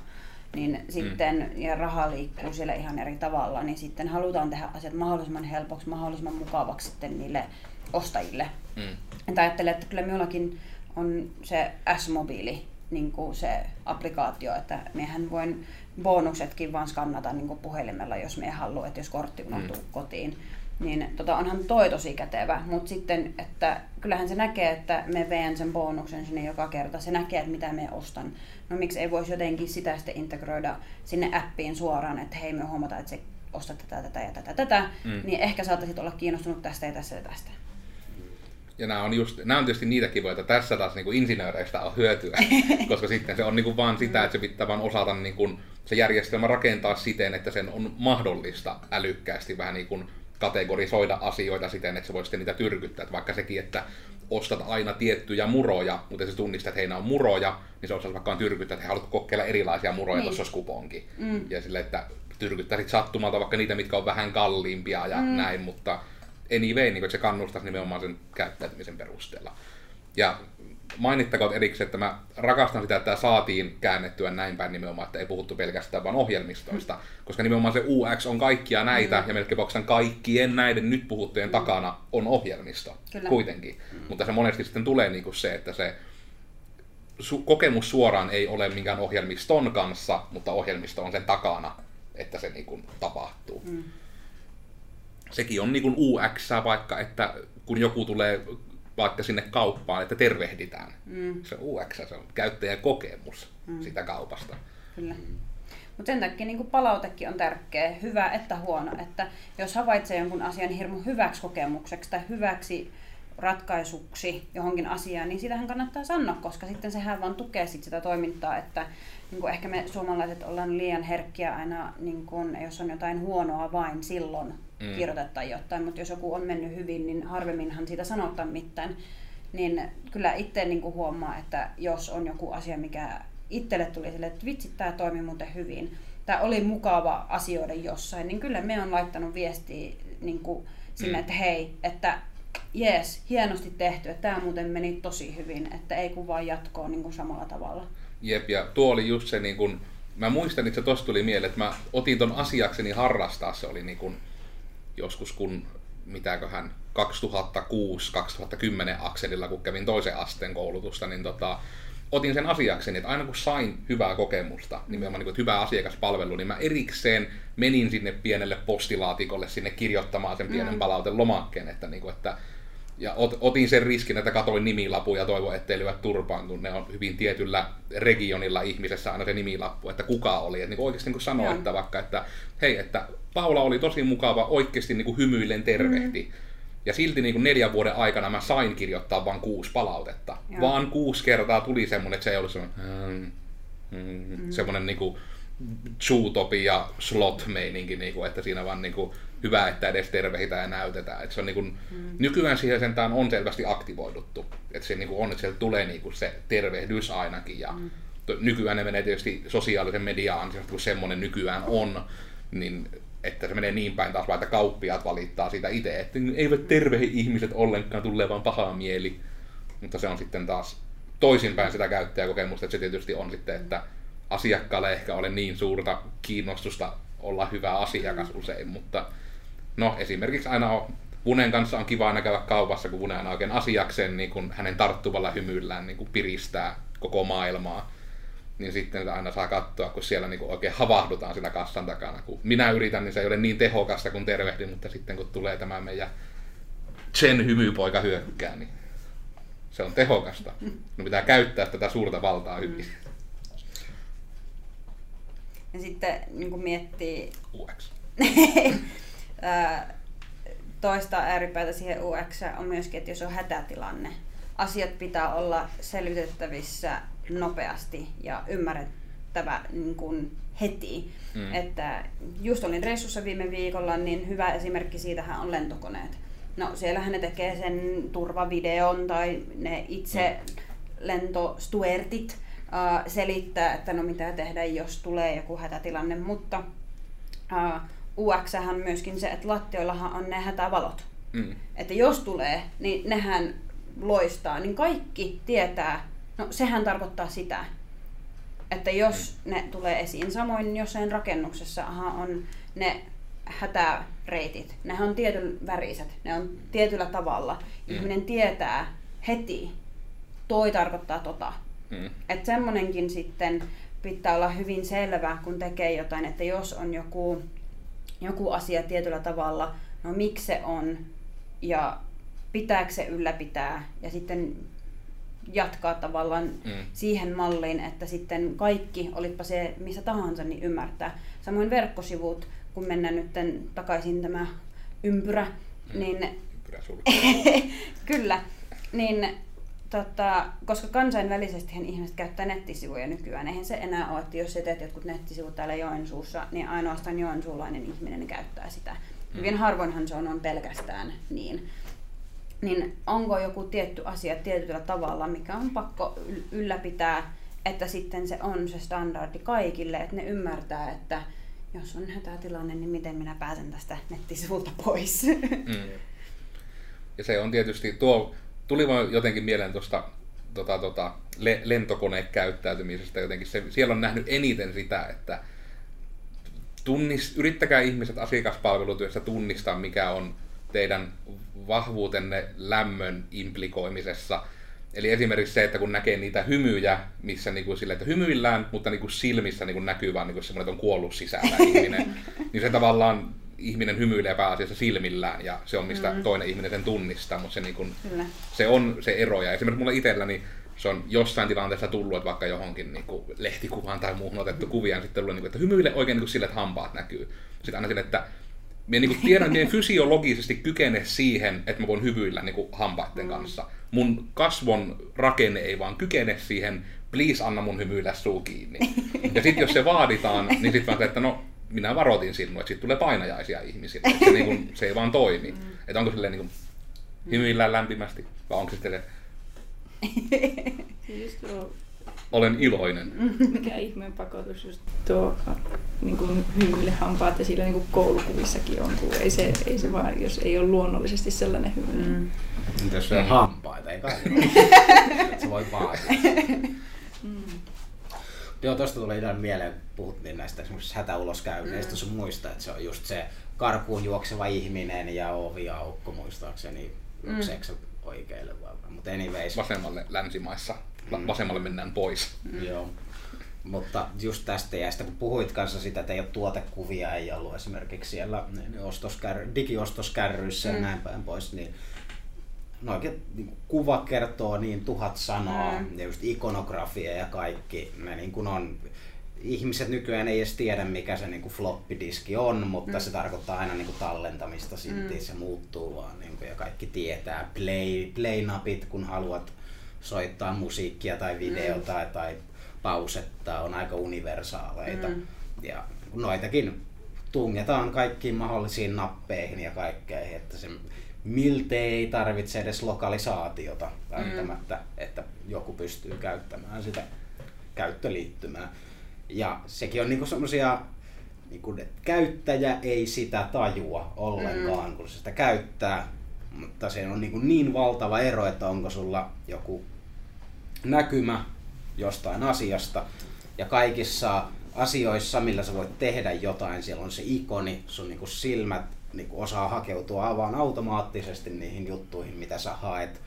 Niin sitten, ja raha liikkuu siellä ihan eri tavalla, niin sitten halutaan tehdä asiat mahdollisimman helpoksi, mahdollisimman mukavaksi sitten niille ostajille.
Mm.
Että ajattelen, että kyllä minullakin on se S-mobiili, niin kuin se applikaatio, että miehän voin bonuksetkin vaan skannata niin kuin puhelimella, jos me haluaa, että jos kortti unohtuu mm. kotiin. Niin tota, onhan toi tosi kätevä, mutta sitten, että kyllähän se näkee, että me veen sen bonuksen sinne joka kerta. Se näkee, että mitä me ostan. No miksi ei voisi jotenkin sitä sitten integroida sinne appiin suoraan, että hei me huomataan, että se ostat tätä, tätä ja tätä, tätä,
Mm.
mm. niin ehkä saattaisit olla kiinnostunut tästä ja tästä ja tästä.
Ja nämä on, just, nämä on tietysti niitä kivoja, että tässä taas niin kuin insinööreistä on hyötyä, koska sitten se on niin kuin vaan sitä, että se pitää vaan osata niin kuin, se järjestelmä rakentaa siten, että sen on mahdollista älykkäästi vähän niin kuin kategorisoida asioita siten, että se voi sitten niitä tyrkyttää. Että vaikka sekin, että ostat aina tiettyjä muroja, mutta se tunnistat, että hei, nämä on muroja, niin se osaisi vaikka tyrkyttää, että hei, haluatko kokeilla erilaisia muroja, niin.
Niin.
tuossa olisi kuponki.
Mm.
Ja sille, että tyrkyttäisit sattumalta vaikka niitä, mitkä on vähän kalliimpia ja mm. näin, mutta anyway, niin kuin, että se kannustaisi nimenomaan sen käyttäytymisen perusteella. Ja mainittakoon erikseen, että mä rakastan sitä, että tämä saatiin käännettyä näin päin nimenomaan, että ei puhuttu pelkästään vain ohjelmistoista, koska nimenomaan se UX on kaikkia näitä, mm. ja melkein kaikkien näiden nyt puhuttujen mm. takana on ohjelmisto
Kyllä.
kuitenkin. Mm. Mutta se monesti sitten tulee niin kuin se, että se su- kokemus suoraan ei ole minkään ohjelmiston kanssa, mutta ohjelmisto on sen takana, että se niin kuin tapahtuu.
Mm.
Sekin on niin kuin UX, vaikka että kun joku tulee vaikka sinne kauppaan, että tervehditään.
Mm.
Se on UX, se on käyttäjäkokemus mm. sitä kaupasta.
Kyllä. Mutta sen takia niin palautekin on tärkeä, hyvä että huono. Että jos havaitsee jonkun asian hirmu hyväksi kokemukseksi tai hyväksi ratkaisuksi johonkin asiaan, niin sitähän kannattaa sanoa, koska sitten sehän vaan tukee sit sitä toimintaa, että niin kuin ehkä me suomalaiset ollaan liian herkkiä aina, niin kuin, jos on jotain huonoa vain silloin
Mm.
mm. kirjoittaa jotain, mutta jos joku on mennyt hyvin, niin harvemminhan siitä sanotaan mitään. Niin kyllä itse niin kuin huomaa, että jos on joku asia, mikä itselle tuli sille, että vitsi, tämä toimi muuten hyvin, tai oli mukava asioida jossain, niin kyllä me on laittanut viestiä niin kuin sinne,
Mm.
että hei, että jees, hienosti tehty, että tämä muuten meni tosi hyvin, että ei kun vaan jatkoa niin kuin samalla tavalla.
Jep, ja tuo oli just se, niin kun, mä muistan, että se tosta tuli mieleen, että mä otin ton asiakseni harrastaa, se oli niin kun, joskus kun, mitäköhän, 2006-2010 akselilla, kun kävin toisen asteen koulutusta, niin tota, otin sen asiakseni, että aina kun sain hyvää kokemusta, nimenomaan niin kuin, että hyvä asiakaspalvelu, niin mä erikseen menin sinne pienelle postilaatikolle sinne kirjoittamaan sen pienen
Mm.
palautelomakkeen, että, niin kuin, että ja ot, otin sen riskin, että katoin nimilapuja ja toivon, ettei lyö turpaan, kun ne on hyvin tietyllä regionilla ihmisessä aina se nimilappu, että kuka oli. Että niin oikeasti niin
Joo.
että vaikka, että hei, että Paula oli tosi mukava, oikeasti niin kuin hymyillen tervehti. Mm. Ja silti niin kuin neljän vuoden aikana mä sain kirjoittaa vain kuusi palautetta.
Joo.
Vaan kuusi kertaa tuli semmoinen, että se ei ollut semmoinen, hmm, hmm, mm. semmoinen niin kuin zootopia slot meininki, niin kuin, että siinä vaan niin kuin, hyvä, että edes tervehitään ja näytetään. Että se on, niin kuin, mm. Nykyään siihen sentään on selvästi aktivoiduttu. Että se niin kuin on, että sieltä tulee niin kuin se tervehdys ainakin. Ja mm. Nykyään ne menee tietysti sosiaalisen median ansiosta, kun semmoinen nykyään on, niin että se menee niin päin taas vaan, että kauppiaat valittaa siitä itse, että eivät tervehi ihmiset ollenkaan, tulee vaan paha mieli. Mutta se on sitten taas toisinpäin sitä käyttäjäkokemusta, että se tietysti on sitten, että asiakkaalle ei ehkä ole niin suurta kiinnostusta olla hyvä asiakas usein, mutta no esimerkiksi aina on, Vunen kanssa on kiva aina käydä kaupassa, kun Vune aina oikein asiakseen niin kun hänen tarttuvalla hymyillään niin kun piristää koko maailmaa. Niin sitten aina saa katsoa, kun siellä niin oikein havahdutaan sillä kassan takana. Kun minä yritän, niin se ei ole niin tehokasta kuin tervehdin, mutta sitten kun tulee tämä meidän Chen hymypoika hyökkää, niin se on tehokasta. No pitää käyttää tätä suurta valtaa hyvin.
Ja sitten niin miettii
UX.
toista ääripäätä siihen UX on myöskin, että jos on hätätilanne, asiat pitää olla selvitettävissä nopeasti ja ymmärrettävä niin kuin heti.
Mm.
Että just olin reissussa viime viikolla, niin hyvä esimerkki siitähän on lentokoneet. No siellähän ne tekee sen turvavideon tai ne itse lentostuertit uh, selittää, että no mitä tehdä, jos tulee joku hätätilanne, mutta uh, UX on myöskin se, että lattioillahan on ne hätävalot.
Mm.
Että jos tulee, niin nehän loistaa, niin kaikki tietää, no sehän tarkoittaa sitä, että jos ne tulee esiin. Samoin jossain rakennuksessa on ne hätäreitit. Ne on tietyn väriset, ne on tietyllä tavalla.
Mm.
Ihminen tietää heti, toi tarkoittaa tota.
Mm.
Että semmonenkin sitten pitää olla hyvin selvä, kun tekee jotain, että jos on joku, joku asia tietyllä tavalla, no miksi se on ja pitääkö se ylläpitää ja sitten jatkaa tavallaan
Mm.
siihen malliin, että sitten kaikki, olipa se missä tahansa, niin ymmärtää. Samoin verkkosivut, kun mennään nyt takaisin tämä ympyrä,
Mm.
niin
Ympyrä.
Kyllä. Niin, tota, koska kansainvälisesti ihmiset käyttää nettisivuja nykyään, eihän se enää ole, että jos sä teet jotkut nettisivut täällä Joensuussa, niin ainoastaan joensuulainen ihminen käyttää sitä. Hyvin harvoinhan se on, on pelkästään niin. Niin onko joku tietty asia tietyllä tavalla, mikä on pakko yl- ylläpitää, että sitten se on se standardi kaikille, että ne ymmärtää, että jos on hätätilanne, niin miten minä pääsen tästä nettisivulta pois.
Mm. Ja se on tietysti, tuo tuli vaan jotenkin mieleen tuosta tota, tota, le, lentokonekäyttäytymisestä jotenkin. Se, siellä on nähnyt eniten sitä, että tunnist, yrittäkää ihmiset asiakaspalvelutyössä tunnistaa, mikä on teidän vahvuutenne lämmön implikoimisessa. Eli esimerkiksi se, että kun näkee niitä hymyjä, missä niinku sille, että hymyillään, mutta niinku silmissä niinku näkyy vaan niinku semmoinen, että on kuollut sisällä ihminen, niin se tavallaan ihminen hymyilee pääasiassa silmillään ja se on mistä mm. toinen ihminen sen tunnistaa, mutta se, niinku,
Kyllä.
se on se ero. Ja esimerkiksi mulla itselläni se on jossain tilanteessa tullut, että vaikka johonkin niin kuin lehtikuvaan tai muuhun otettu kuvia, niin sitten tullut, niin kuin, että hymyile oikein niin kuin sille, että hampaat näkyy. Sitten aina sille, että minä niin tiedän, että minä fysiologisesti kykene siihen, että mä voin hyvyillä niin hampaiden kanssa. Mun kasvon rakenne ei vaan kykene siihen, please anna mun hymyillä suu kiinni. Ja sitten jos se vaaditaan, niin sitten vaan se, että no minä varoitin sinua, että siitä tulee painajaisia ihmisille. Että se, niin kuin, se ei vaan toimi. Että onko silleen niin kuin, hymyillään lämpimästi, vai onko se sitten
Just tuo,
olen iloinen.
mikä ihmeen pakotus just tuo niin kuin hymyille hampaat ja sillä niin kuin koulukuvissakin on, kun ei se, ei se vaan, jos ei ole luonnollisesti sellainen hymy. Mm.
Entä jos on hampaita, ei kai se voi vaatia.
Mm.
Joo, tosta tuli ihan mieleen, kun puhuttiin näistä esimerkiksi hätäuloskäynneistä, sun muista, että se on just se karkuun juokseva ihminen ja oviaukko muistaakseni,
Mm.
mm. oikealle vai? Mutta anyways,
Vasemmalle länsimaissa. Vasemmalle mennään pois.
Joo. Mutta just tästä ja sitten kun puhuit kanssa sitä, että ei ole tuotekuvia, ei ollut esimerkiksi siellä ostoskär, digiostoskärryissä mm. ja näin päin pois, niin no oikein niin kuva kertoo niin tuhat sanaa
Mm.
ja just ikonografia ja kaikki, ne niin kuin on, ihmiset nykyään ei edes tiedä mikä se niin kuin floppidiski on, mutta
Mm.
se tarkoittaa aina niin kuin tallentamista silti,
Mm.
se muuttuu vaan niin kuin, ja kaikki tietää play, play-napit, kun haluat soittaa musiikkia tai videota mm. tai pausettaa, on aika universaaleita.
Mm.
Ja noitakin tungetaan kaikkiin mahdollisiin nappeihin ja kaikkeihin, että se miltei ei tarvitse edes lokalisaatiota välttämättä, että joku pystyy käyttämään sitä käyttöliittymää. Ja sekin on niinku semmosia, niinku, että käyttäjä ei sitä tajua ollenkaan, mm. kun se sitä käyttää, mutta se on niinku niin valtava ero, että onko sulla joku näkymä jostain asiasta ja kaikissa asioissa, millä sä voit tehdä jotain, siellä on se ikoni, sun niinku silmät niinku osaa hakeutua vaan automaattisesti niihin juttuihin, mitä sä haet.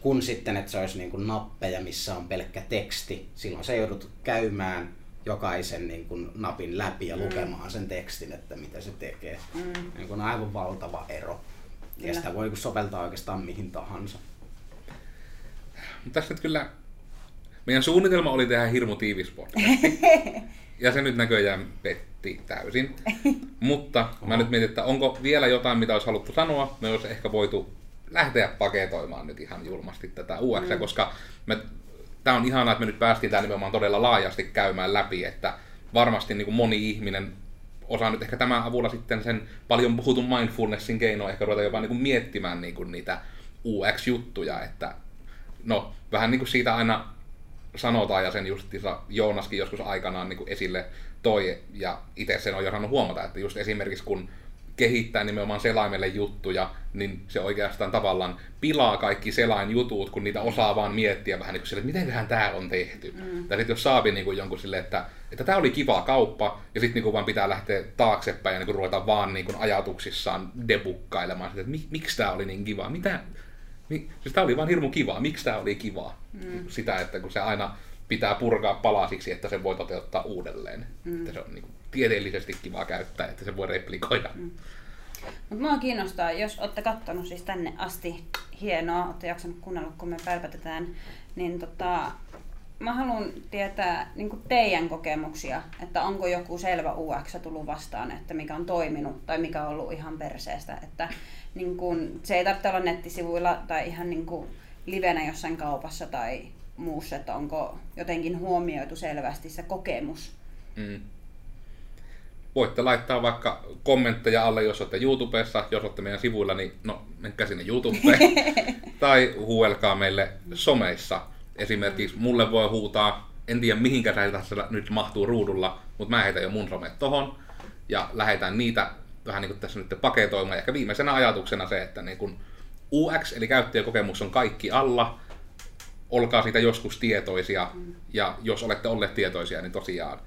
Kun sitten, että se olisi niinku nappeja, missä on pelkkä teksti, silloin sä joudut käymään jokaisen niin kuin napin läpi ja lukemaan sen tekstin, että mitä se tekee.
Mm.
Niin kuin aivan valtava ero. Ja
Kyllä.
sitä voi soveltaa oikeastaan mihin tahansa.
Mutta tässä nyt kyllä meidän suunnitelma oli tehdä hirmu tiivis podcasti. Ja se nyt näköjään petti täysin. Mutta mä nyt mietin, että onko vielä jotain, mitä olisi haluttu sanoa. Me olisi ehkä voitu lähteä paketoimaan nyt ihan julmasti tätä UX, mm. koska me, tää on ihanaa, että me nyt päästiin tää nimenomaan todella laajasti käymään läpi, että varmasti niin kuin moni ihminen osaan nyt ehkä tämän avulla sitten sen paljon puhutun mindfulnessin keinoin ehkä ruveta jopa niin kuin miettimään niin kuin niitä UX-juttuja, että no vähän niin kuin siitä aina sanotaan ja sen justiinsa Joonaskin joskus aikanaan niin kuin esille toi ja itse sen on jo saanut huomata, että just esimerkiksi kun kehittää nimenomaan selaimelle juttuja, niin se oikeastaan tavallaan pilaa kaikki selain jutut, kun niitä osaa vaan miettiä vähän niin kuin sille, että mitenköhän tämä on tehty. Mm. Tai sitten jos saapi niin kuin jonkun sille, että, että tämä oli kiva kauppa, ja sitten niin vaan pitää lähteä taaksepäin ja niin ruveta vaan niin kuin ajatuksissaan debukkailemaan, että mik, miksi tämä oli niin kiva, mitä, mi, siis tämä oli vaan hirmu kivaa, miksi tämä oli kivaa. Mm. Sitä, että kun se aina pitää purkaa palasiksi, että se voi toteuttaa uudelleen. Mm. Että se on niin kuin, tieteellisesti kiva käyttää, että se voi replikoida. Mm.
Mutta mua kiinnostaa, jos olette kattonut siis tänne asti, hienoa, olette jaksanut kuunnella, kun me pälpätetään, niin tota, mä haluan tietää niin teidän kokemuksia, että onko joku selvä UX tullut vastaan, että mikä on toiminut tai mikä on ollut ihan perseestä. Että niin kun, se ei tarvitse olla nettisivuilla tai ihan niin kuin livenä jossain kaupassa tai muussa, että onko jotenkin huomioitu selvästi se kokemus. Mm
voitte laittaa vaikka kommentteja alle, jos olette YouTubessa, jos olette meidän sivuilla, niin no menkää sinne YouTubeen. tai huuelkaa meille someissa. Esimerkiksi mulle voi huutaa, en tiedä mihinkä tässä nyt mahtuu ruudulla, mutta mä heitän jo mun somet tohon ja lähetän niitä vähän niin kuin tässä nyt paketoimaan. Ja ehkä viimeisenä ajatuksena se, että niin kun UX eli käyttäjäkokemus on kaikki alla, olkaa siitä joskus tietoisia, ja jos olette olleet tietoisia, niin tosiaan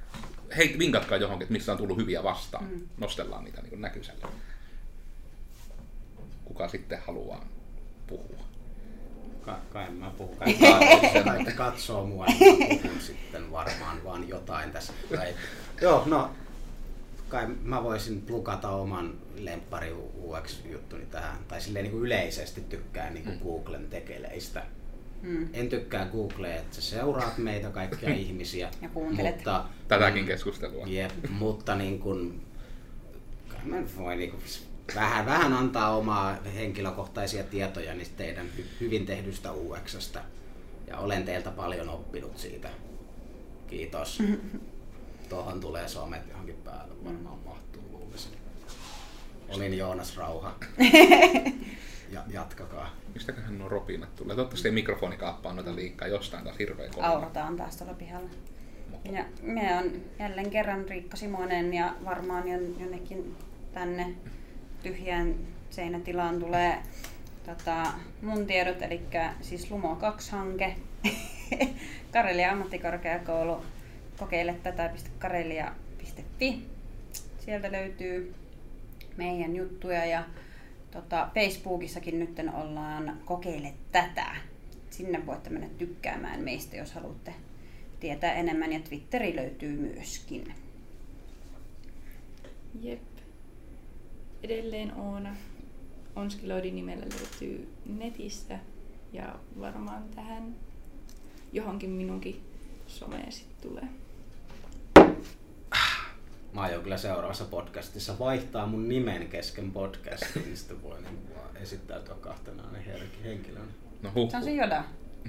hei, vinkatkaa johonkin, että missä on tullut hyviä vastaan. Mm. Nostellaan niitä niin näkyisellä. Kuka sitten haluaa puhua?
Ka- kai mä puhun. Kai katsoo, että katsoo mua, niin puhun sitten varmaan vaan jotain tässä. Tai, joo, no kai mä voisin plukata oman lemppari UX-juttuni tähän. Tai silleen niin kuin yleisesti tykkään niin kuin mm. Googlen tekeleistä Mm. En tykkää Googlea, että sä seuraat meitä kaikkia ihmisiä.
Ja kuuntelet.
Mutta, Tätäkin keskustelua.
Jep, mutta niin kun, mä voi niin kun, vähän, vähän antaa omaa henkilökohtaisia tietoja niistä teidän hyvin tehdystä UXstä. Ja olen teiltä paljon oppinut siitä. Kiitos. Tuohon tulee somet johonkin päälle, varmaan mahtuu luulisin. Olin Joonas Rauha. ja jatkakaa.
Mistäköhän nuo ropinat tulee? Toivottavasti ei mikrofoni kaappaa noita liikaa jostain taas hirveä
kolina. Aurataan taas tuolla pihalla. Ja me on jälleen kerran Riikka Simonen ja varmaan jonnekin tänne tyhjään seinätilaan tulee tota, mun tiedot, eli siis Lumo 2-hanke, Karelia ammattikorkeakoulu, kokeile tätä.karelia.fi. Sieltä löytyy meidän juttuja ja Tota, Facebookissakin nyt ollaan kokeile tätä. Sinne voitte mennä tykkäämään meistä, jos haluatte tietää enemmän. Ja Twitteri löytyy myöskin.
Jep. Edelleen Oona. Onskiloidin nimellä löytyy netistä ja varmaan tähän johonkin minunkin someen sitten tulee
mä aion kyllä seuraavassa podcastissa vaihtaa mun nimen kesken podcastin, niin sitten voi niin vaan esittäytyä kahtena henkilönä.
No huh. Se on se Joda.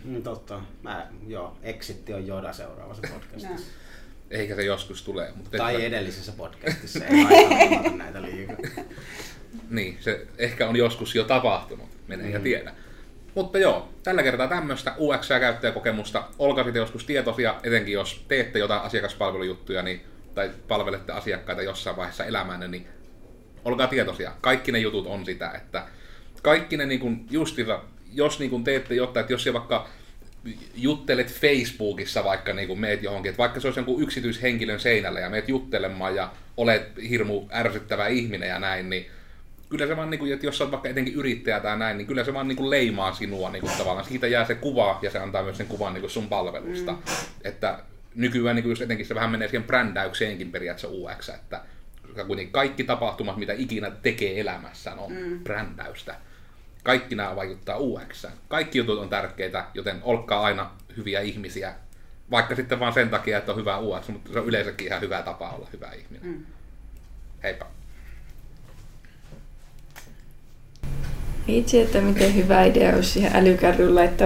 Mm, totta. Mä, joo, Exitti on Joda seuraavassa podcastissa.
Eikä se joskus tule.
Mutta tai että... edellisessä podcastissa, ei aina näitä liikaa.
niin, se ehkä on joskus jo tapahtunut, menee mm. ja tiedä. Mutta joo, tällä kertaa tämmöistä UX- ja käyttäjäkokemusta. Olkaa sitten joskus tietoisia, etenkin jos teette jotain asiakaspalvelujuttuja, niin tai palvelette asiakkaita jossain vaiheessa elämänne, niin olkaa tietoisia. Kaikki ne jutut on sitä, että kaikki ne niin kuin justilla, jos niin kuin teette jotain, että jos se vaikka juttelet Facebookissa vaikka niin kuin meet johonkin, että vaikka se olisi jonkun yksityishenkilön seinällä ja meet juttelemaan ja olet hirmu ärsyttävä ihminen ja näin, niin kyllä se vaan, niin kuin, että jos olet vaikka etenkin yrittäjä tai näin, niin kyllä se vaan niin kuin leimaa sinua niin kuin tavallaan. Siitä jää se kuva ja se antaa myös sen kuvan niin kuin sun palvelusta. Mm. Että nykyään niin just etenkin se vähän menee siihen brändäykseenkin periaatteessa UX, että kuitenkin kaikki tapahtumat, mitä ikinä tekee elämässään, on mm. brändäystä. Kaikki nämä vaikuttaa UX. Kaikki jutut on tärkeitä, joten olkaa aina hyviä ihmisiä, vaikka sitten vaan sen takia, että on hyvä UX, mutta se on yleensäkin ihan hyvä tapa olla hyvä ihminen. Mm. Heippa!
Itse, että miten hyvä idea olisi siihen älykärryyn laittaa